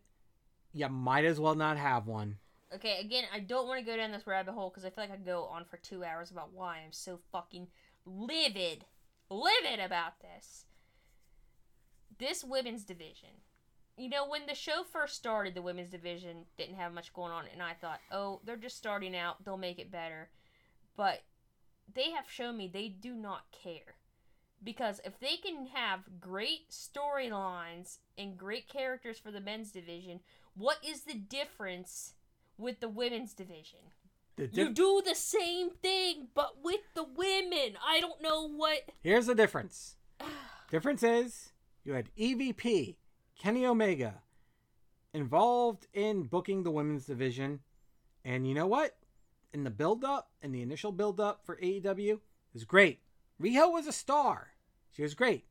Speaker 2: you might as well not have one.
Speaker 1: Okay, again, I don't want to go down this rabbit hole because I feel like I go on for two hours about why I'm so fucking livid, livid about this. This women's division. You know, when the show first started, the women's division didn't have much going on, and I thought, oh, they're just starting out, they'll make it better. But they have shown me they do not care. Because if they can have great storylines and great characters for the men's division, what is the difference with the women's division?
Speaker 2: The
Speaker 1: You do the same thing, but with the women. I don't know what.
Speaker 2: Here's the difference. difference is you had EVP Kenny Omega involved in booking the women's division, and you know what? In the build up, in the initial build up for AEW, it was great. Riho was a star. She was great.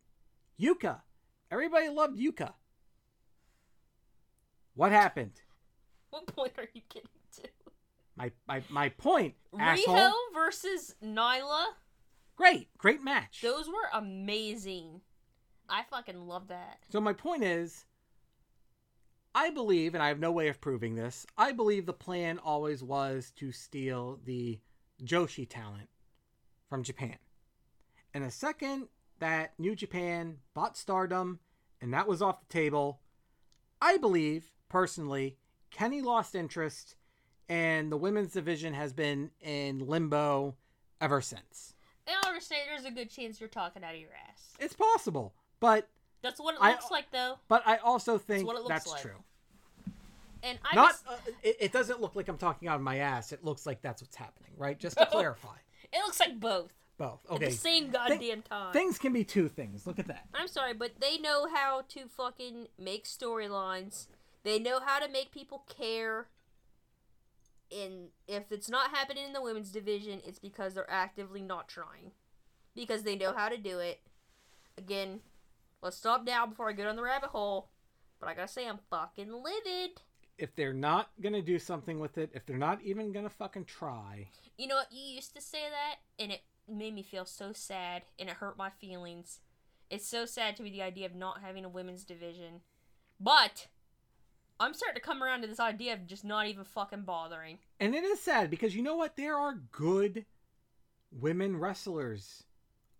Speaker 2: Yuka, everybody loved Yuka. What happened?
Speaker 1: What point are you getting to?
Speaker 2: My my my point, asshole.
Speaker 1: Riho versus Nyla.
Speaker 2: Great, great match.
Speaker 1: Those were amazing. I fucking love that.
Speaker 2: So my point is, I believe, and I have no way of proving this, I believe the plan always was to steal the Joshi talent from Japan. And the second that New Japan bought Stardom and that was off the table, I believe, personally, Kenny lost interest and the women's division has been in limbo ever since.
Speaker 1: I understand there's a good chance you're talking out of your ass.
Speaker 2: It's possible, but
Speaker 1: That's what it
Speaker 2: I-
Speaker 1: looks like, though.
Speaker 2: but I also think
Speaker 1: looks
Speaker 2: that's
Speaker 1: like.
Speaker 2: true.
Speaker 1: And I
Speaker 2: Not
Speaker 1: just,
Speaker 2: uh, it, it doesn't look like I'm talking out of my ass. It looks like that's what's happening, right? Just to clarify,
Speaker 1: it looks like both
Speaker 2: both.
Speaker 1: at
Speaker 2: Okay,
Speaker 1: the same goddamn time.
Speaker 2: things can be two things. Look at that.
Speaker 1: I'm sorry, but they know how to fucking make storylines. They know how to make people care. And if it's not happening in the women's division, it's because they're actively not trying. Because they know how to do it. Again, let's stop now before I get on the rabbit hole. But I gotta say, I'm fucking livid.
Speaker 2: If they're not gonna do something with it, if they're not even gonna fucking try,
Speaker 1: You know what? You used to say that, and it made me feel so sad, and it hurt my feelings. It's so sad to me the idea of not having a women's division. But I'm starting to come around to this idea of just not even fucking bothering.
Speaker 2: and it is sad because you know what? There are good women wrestlers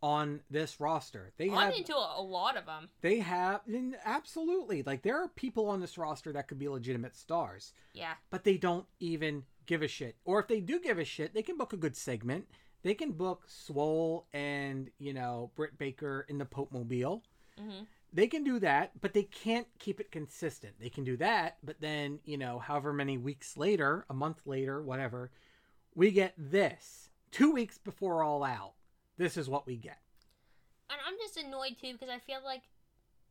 Speaker 2: on this roster. They
Speaker 1: I'm
Speaker 2: have
Speaker 1: into a, a lot of them.
Speaker 2: they have and absolutely like there are people on this roster that could be legitimate stars.
Speaker 1: Yeah.
Speaker 2: but they don't even give a shit. Or if they do give a shit, they can book a good segment. They can book Swole and, you know, Britt Baker in the Pope Mobile.
Speaker 1: hmm
Speaker 2: They can do that, but they can't keep it consistent. They can do that, but then, you know, however many weeks later, a month later, whatever, we get this. Two weeks before All Out, this is what we get.
Speaker 1: And I'm just annoyed too because I feel like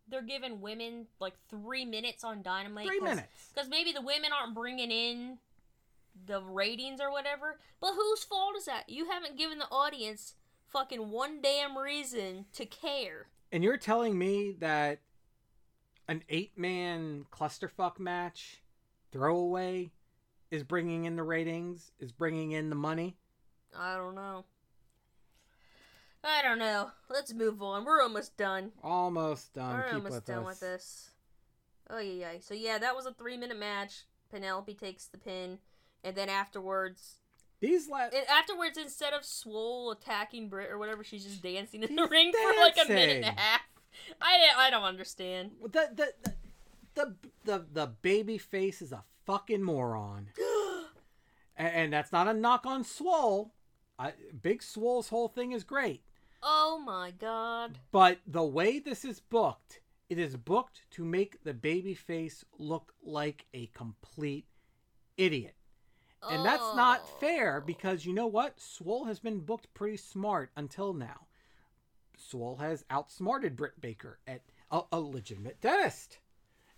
Speaker 1: they're giving women like three minutes on Dynamite.
Speaker 2: Three minutes.
Speaker 1: Because maybe the women aren't bringing in the ratings or whatever. But whose fault is that? You haven't given the audience fucking one damn reason to care.
Speaker 2: And you're telling me that an eight man clusterfuck match, throwaway, is bringing in the ratings, is bringing in the money?
Speaker 1: I don't know. I don't know. Let's move on. We're almost done.
Speaker 2: Almost done.
Speaker 1: We're
Speaker 2: Keep
Speaker 1: almost
Speaker 2: with
Speaker 1: done
Speaker 2: us.
Speaker 1: with this. Oh yeah, yeah. So yeah, that was a three minute match. Penelope takes the pin, and then afterwards,
Speaker 2: These last.
Speaker 1: and afterwards, instead of Swole attacking Britt or whatever, she's just dancing in the ring for like a minute and a half. I don't- I don't understand.
Speaker 2: The, the, the, the, the, the baby face is a fucking moron. and, and that's not a knock on Swole. I, Big Swole's whole thing is great.
Speaker 1: Oh my god.
Speaker 2: But the way this is booked, it is booked to make the baby face look like a complete idiot. And that's not
Speaker 1: Oh.
Speaker 2: fair because you know what? Swole has been booked pretty smart until now. Swole has outsmarted Britt Baker at a, a legitimate dentist.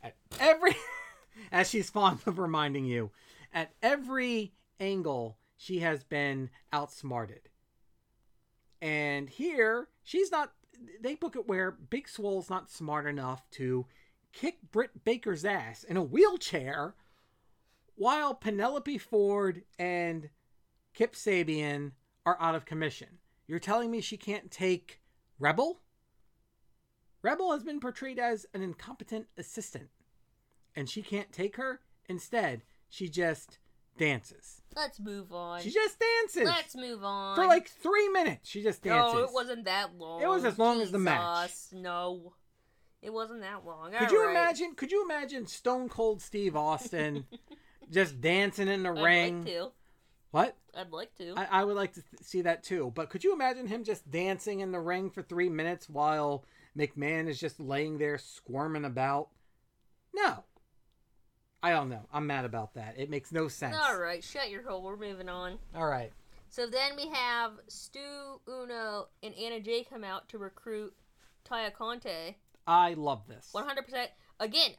Speaker 2: At every, as she's fond of reminding you, at every angle, she has been outsmarted. And here, she's not. They book it where Big Swole's not smart enough to kick Britt Baker's ass in a wheelchair while Penelope Ford and Kip Sabian are out of commission. You're telling me she can't take Rebel? Rebel has been portrayed as an incompetent assistant, and she can't take her? Instead, she just dances.
Speaker 1: Let's move on.
Speaker 2: She just dances.
Speaker 1: Let's move on.
Speaker 2: For like three minutes, she just dances.
Speaker 1: No, it wasn't that long.
Speaker 2: It was as long as the match.
Speaker 1: No. It wasn't that long.
Speaker 2: Could you
Speaker 1: Alright.
Speaker 2: imagine? Could you imagine Stone Cold Steve Austin just dancing in the
Speaker 1: I'd
Speaker 2: ring?
Speaker 1: like to.
Speaker 2: What?
Speaker 1: I'd like to.
Speaker 2: I, I would like to th- see that too. But could you imagine him just dancing in the ring for three minutes while McMahon is just laying there squirming about? No. I don't know. I'm mad about that. It makes no sense.
Speaker 1: All right, shut your hole. We're moving on.
Speaker 2: All right.
Speaker 1: So then we have Stu, Uno, and Anna Jay come out to recruit Taya Conti.
Speaker 2: I love this.
Speaker 1: 100%. Again,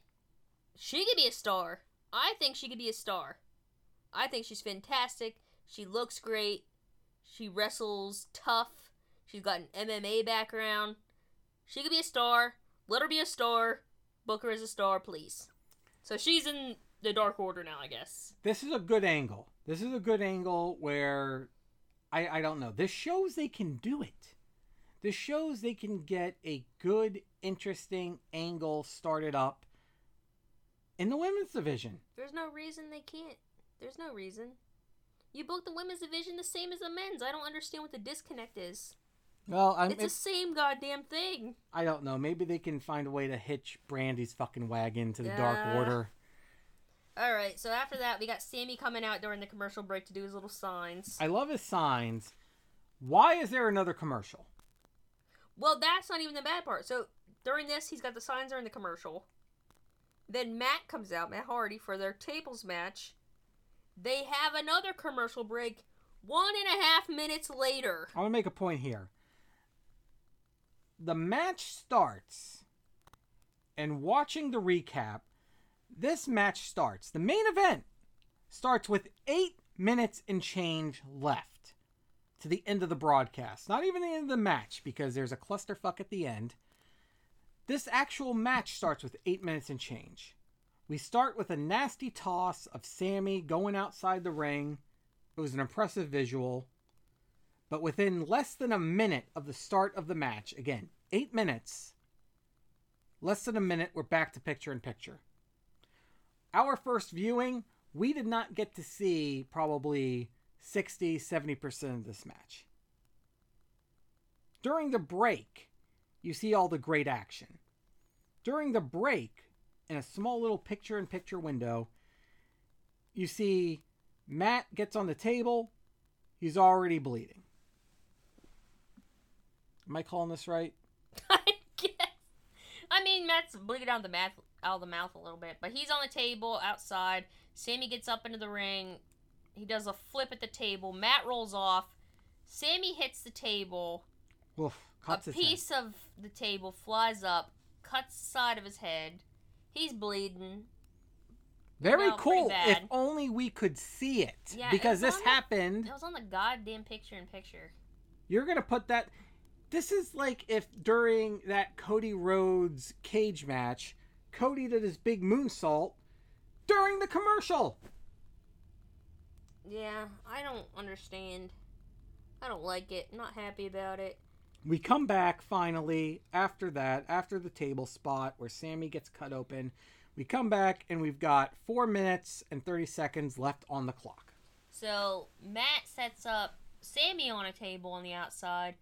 Speaker 1: she could be a star. I think she could be a star. I think she's fantastic. She looks great. She wrestles tough. She's got an MMA background. She could be a star. Let her be a star. Book her as a star, please. So she's in the Dark Order now, I guess.
Speaker 2: This is a good angle. This is a good angle where I I don't know. This shows they can do it. This shows they can get a good, interesting angle started up in the women's division.
Speaker 1: There's no reason they can't. There's no reason. You booked the women's division the same as the men's. I don't understand what the disconnect is.
Speaker 2: Well, I'm,
Speaker 1: It's the same goddamn thing.
Speaker 2: I don't know. Maybe they can find a way to hitch Brandi's fucking wagon to the Dark Order.
Speaker 1: All right, so after that, we got Sammy coming out during the commercial break to do his little signs.
Speaker 2: I love his signs. Why is there another commercial?
Speaker 1: Well, that's not even the bad part. So during this, he's got the signs during the commercial. Then Matt comes out, Matt Hardy, for their tables match. They have another commercial break one and a half minutes later.
Speaker 2: I want to make a point here. The match starts, and watching the recap, this match starts. The main event starts with eight minutes and change left to the end of the broadcast. Not even the end of the match, because there's a clusterfuck at the end. This actual match starts with eight minutes and change. We start with a nasty toss of Sammy going outside the ring. It was an impressive visual. But within less than a minute of the start of the match, again, eight minutes, less than a minute, we're back to picture in picture. Our first viewing, we did not get to see probably 60, 70% of this match. During the break, you see all the great action. During the break, in a small little picture in picture window, you see Matt gets on the table. He's already bleeding. Am I calling this right?
Speaker 1: I guess. I mean, Matt's bleeding out of the mouth, out of the mouth a little bit, but he's on the table outside. Sammy gets up into the ring. He does a flip at the table. Matt rolls off. Sammy hits the table.
Speaker 2: Oof, cuts
Speaker 1: a
Speaker 2: his head.
Speaker 1: piece of the table flies up, cuts the side of his head. He's bleeding.
Speaker 2: Very
Speaker 1: pretty
Speaker 2: cool. If only we could see it.
Speaker 1: Yeah,
Speaker 2: because
Speaker 1: it's
Speaker 2: this
Speaker 1: the-
Speaker 2: happened.
Speaker 1: It was on the goddamn picture in picture.
Speaker 2: You're going to put that. This is like if during that Cody Rhodes cage match, Cody did his big moonsault during the commercial.
Speaker 1: Yeah, I don't understand. I don't like it. Not happy about it.
Speaker 2: We come back finally after that, after the table spot where Sammy gets cut open. We come back and we've got four minutes and 30 seconds left on the clock.
Speaker 1: So Matt sets up Sammy on a table on the outside,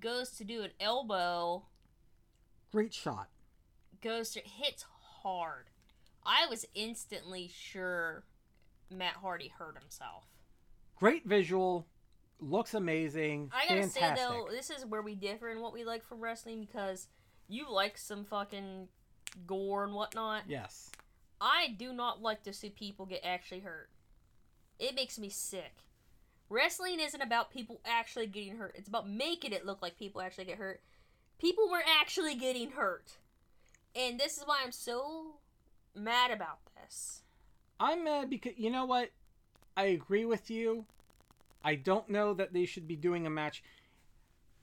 Speaker 1: goes to do an elbow,
Speaker 2: Great shot.
Speaker 1: goes to hits hard. I was instantly sure Matt Hardy hurt himself.
Speaker 2: Great visual. Looks amazing.
Speaker 1: I gotta
Speaker 2: Fantastic.
Speaker 1: say though, this is where we differ in what we like from wrestling because you like some fucking gore and whatnot.
Speaker 2: Yes.
Speaker 1: I do not like to see people get actually hurt. It makes me sick. Wrestling isn't about people actually getting hurt. It's about making it look like people actually get hurt. People were actually getting hurt. And this is why I'm so mad about this.
Speaker 2: I'm mad because you know what? I agree with you. I don't know that they should be doing a match.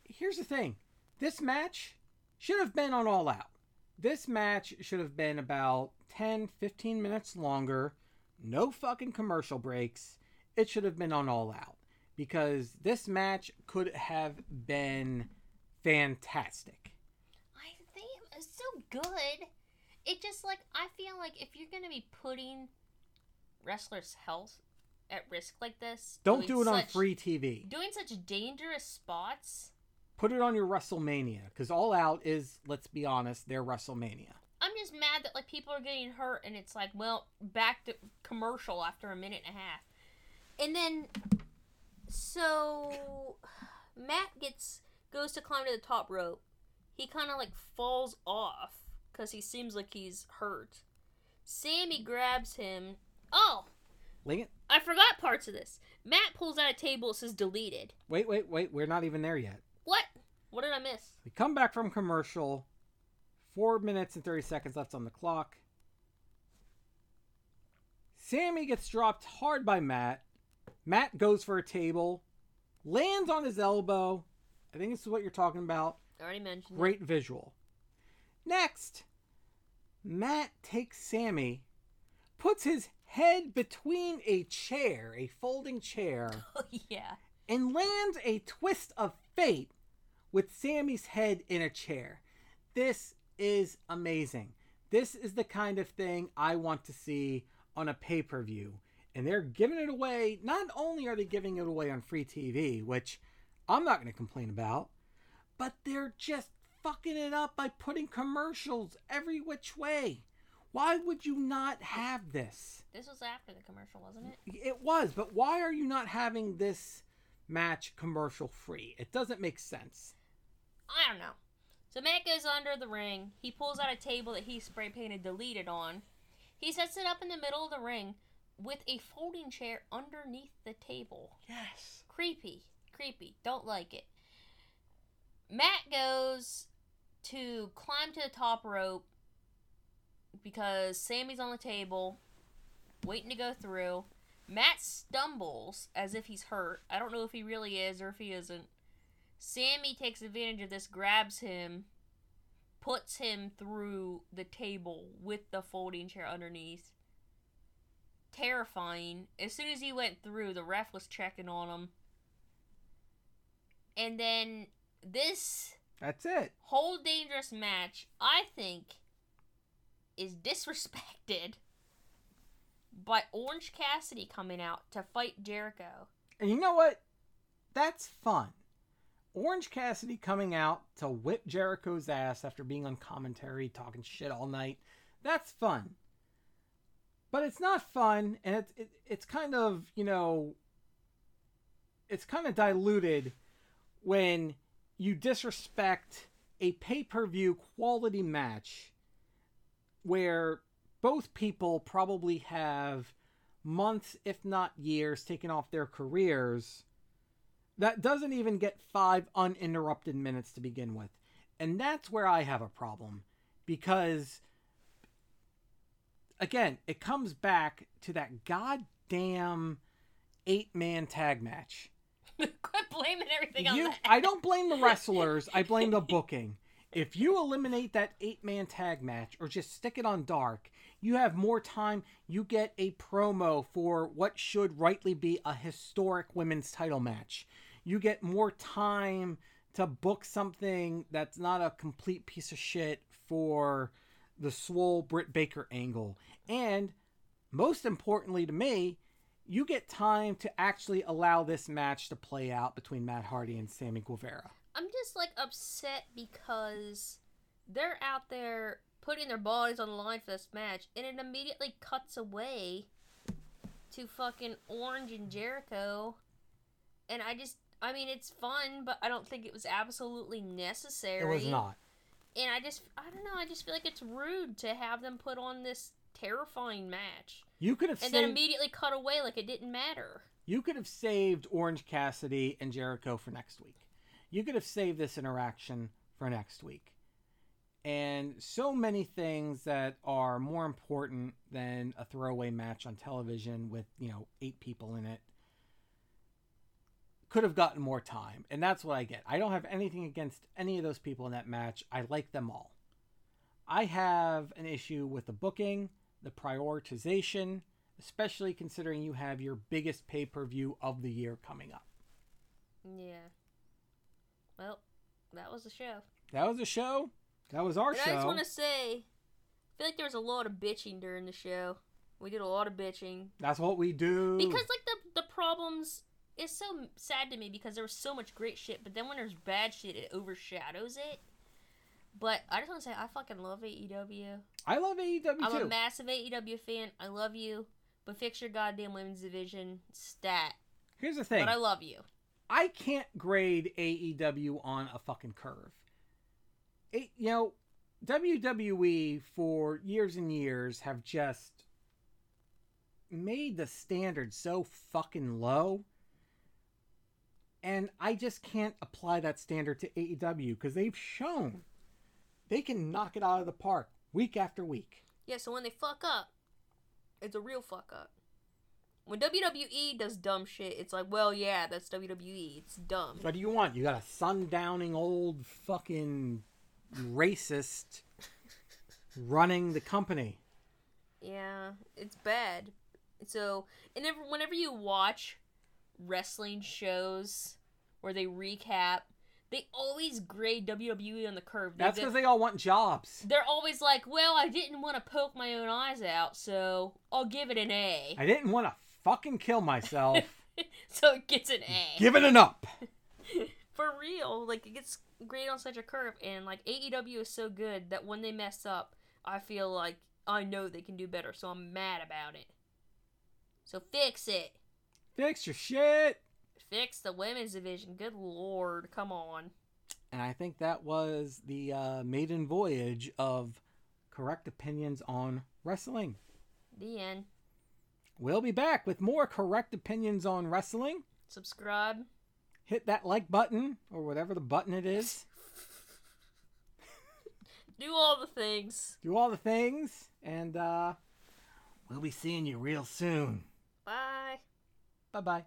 Speaker 2: Here's the thing. This match should have been on All Out. This match should have been about 10, 15 minutes longer. No fucking commercial breaks. It should have been on All Out. Because this match could have been fantastic.
Speaker 1: I think it's so good. It just like I feel like if you're gonna be putting wrestlers' health at risk like this,
Speaker 2: Don't do it on free TV.
Speaker 1: Doing such dangerous spots.
Speaker 2: Put it on your WrestleMania. Because All Out is, let's be honest, their WrestleMania.
Speaker 1: I'm just mad that like people are getting hurt and it's like, well, back to commercial after a minute and a half. And then so Matt gets goes to climb to the top rope. He kind of like falls off cuz he seems like he's hurt. Sammy grabs him. Oh, I forgot parts of this. Matt pulls out a table that says deleted.
Speaker 2: Wait, wait, wait. We're not even there yet.
Speaker 1: What? What did I miss?
Speaker 2: We come back from commercial. Four minutes and 30 seconds left on the clock. Sammy gets dropped hard by Matt. Matt goes for a table, lands on his elbow. I think this is what you're talking about.
Speaker 1: I already mentioned.
Speaker 2: Great visual. Next, Matt takes Sammy, puts his head between a chair, a folding chair,
Speaker 1: It. Oh, yeah.
Speaker 2: and lands a twist of fate with Sammy's head in a chair. This is amazing. This is the kind of thing I want to see on a pay per view. And they're giving it away. Not only are they giving it away on free TV, which I'm not going to complain about, but they're just fucking it up by putting commercials every which way. Why would you not have this?
Speaker 1: This was after the commercial, wasn't it?
Speaker 2: It was, but why are you not having this match commercial free? It doesn't make sense.
Speaker 1: I don't know. So Matt goes under the ring. He pulls out a table that he spray painted deleted on. He sets it up in the middle of the ring with a folding chair underneath the table.
Speaker 2: Yes.
Speaker 1: Creepy. Creepy. Don't like it. Matt goes to climb to the top rope because Sammy's on the table, waiting to go through. Matt stumbles as if he's hurt. I don't know if he really is or if he isn't. Sammy takes advantage of this, grabs him, puts him through the table with the folding chair underneath. Terrifying. As soon as he went through, the ref was checking on him. And then this
Speaker 2: That's it.
Speaker 1: whole dangerous match, I think, is disrespected by Orange Cassidy coming out to fight Jericho.
Speaker 2: And you know what? That's fun. Orange Cassidy coming out to whip Jericho's ass after being on commentary talking shit all night. That's fun. But it's not fun and it's it, it's kind of, you know, it's kind of diluted when you disrespect a pay-per-view quality match where both people probably have months if not years taken off their careers that doesn't even get five uninterrupted minutes to begin with. And that's where I have a problem because, again, it comes back to that goddamn eight man tag match.
Speaker 1: Quit blaming everything on that.
Speaker 2: I don't blame the wrestlers, I blame the booking. If you eliminate that eight man tag match or just stick it on dark, you have more time. You get a promo for what should rightly be a historic women's title match. You get more time to book something that's not a complete piece of shit for the swole Britt Baker angle. And most importantly to me, you get time to actually allow this match to play out between Matt Hardy and Sammy Guevara.
Speaker 1: I'm just like upset because they're out there putting their bodies on the line for this match, and it immediately cuts away to fucking Orange and Jericho. And I just, I mean, it's fun, but I don't think it was absolutely necessary.
Speaker 2: It was not.
Speaker 1: And I just, I don't know, I just feel like it's rude to have them put on this terrifying match
Speaker 2: You could have
Speaker 1: and
Speaker 2: saved,
Speaker 1: then immediately cut away like it didn't matter.
Speaker 2: you could have saved Orange Cassidy and Jericho for next week. You could have saved this interaction for next week. And so many things that are more important than a throwaway match on television with, you know, eight people in it could have gotten more time. And that's what I get. I don't have anything against any of those people in that match. I like them all. I have an issue with the booking, the prioritization, especially considering you have your biggest pay per view of the year coming up.
Speaker 1: Yeah. Well, that was the show.
Speaker 2: That was a show. That was our
Speaker 1: And
Speaker 2: show.
Speaker 1: I just want to say, I feel like there was a lot of bitching during the show. We did a lot of bitching
Speaker 2: That's what we do.
Speaker 1: because, like, the the problems. It's so sad to me because there was so much great shit, but then when there's bad shit, it overshadows it. But I just want to say, I fucking love AEW.
Speaker 2: I love AEW
Speaker 1: I'm
Speaker 2: too.
Speaker 1: a massive AEW fan. I love you, but fix your goddamn women's division stat.
Speaker 2: Here's the thing.
Speaker 1: But I love you.
Speaker 2: I can't grade AEW on a fucking curve. It, you know, WWE for years and years have just made the standard so fucking low. And I just can't apply that standard to AEW because they've shown they can knock it out of the park week after week.
Speaker 1: Yeah, so when they fuck up, it's a real fuck up. When WWE does dumb shit, it's like, well, yeah, that's WWE. It's dumb.
Speaker 2: What do you want? You got a sundowning old fucking racist running the company.
Speaker 1: Yeah, it's bad. So, and ever, whenever you watch wrestling shows where they recap, They always grade WWE on the curve. They
Speaker 2: That's because they all want jobs.
Speaker 1: they're always like, well, I didn't want to poke my own eyes out, so I'll give it an A.
Speaker 2: I didn't want to fucking kill myself.
Speaker 1: so it gets an A.
Speaker 2: Give it an up.
Speaker 1: For real, like it gets graded on such a curve, and like AEW is so good that when they mess up, I feel like I know they can do better, so I'm mad about it. So fix it.
Speaker 2: Fix your shit.
Speaker 1: Fix the women's division. Good lord, come on.
Speaker 2: And I think that was the uh, maiden voyage of correct opinions on wrestling.
Speaker 1: The end.
Speaker 2: We'll be back with more correct opinions on wrestling.
Speaker 1: Subscribe.
Speaker 2: Hit that like button or whatever the button it is.
Speaker 1: Do all the things.
Speaker 2: Do all the things, and uh, we'll be seeing you real soon.
Speaker 1: Bye.
Speaker 2: Bye bye.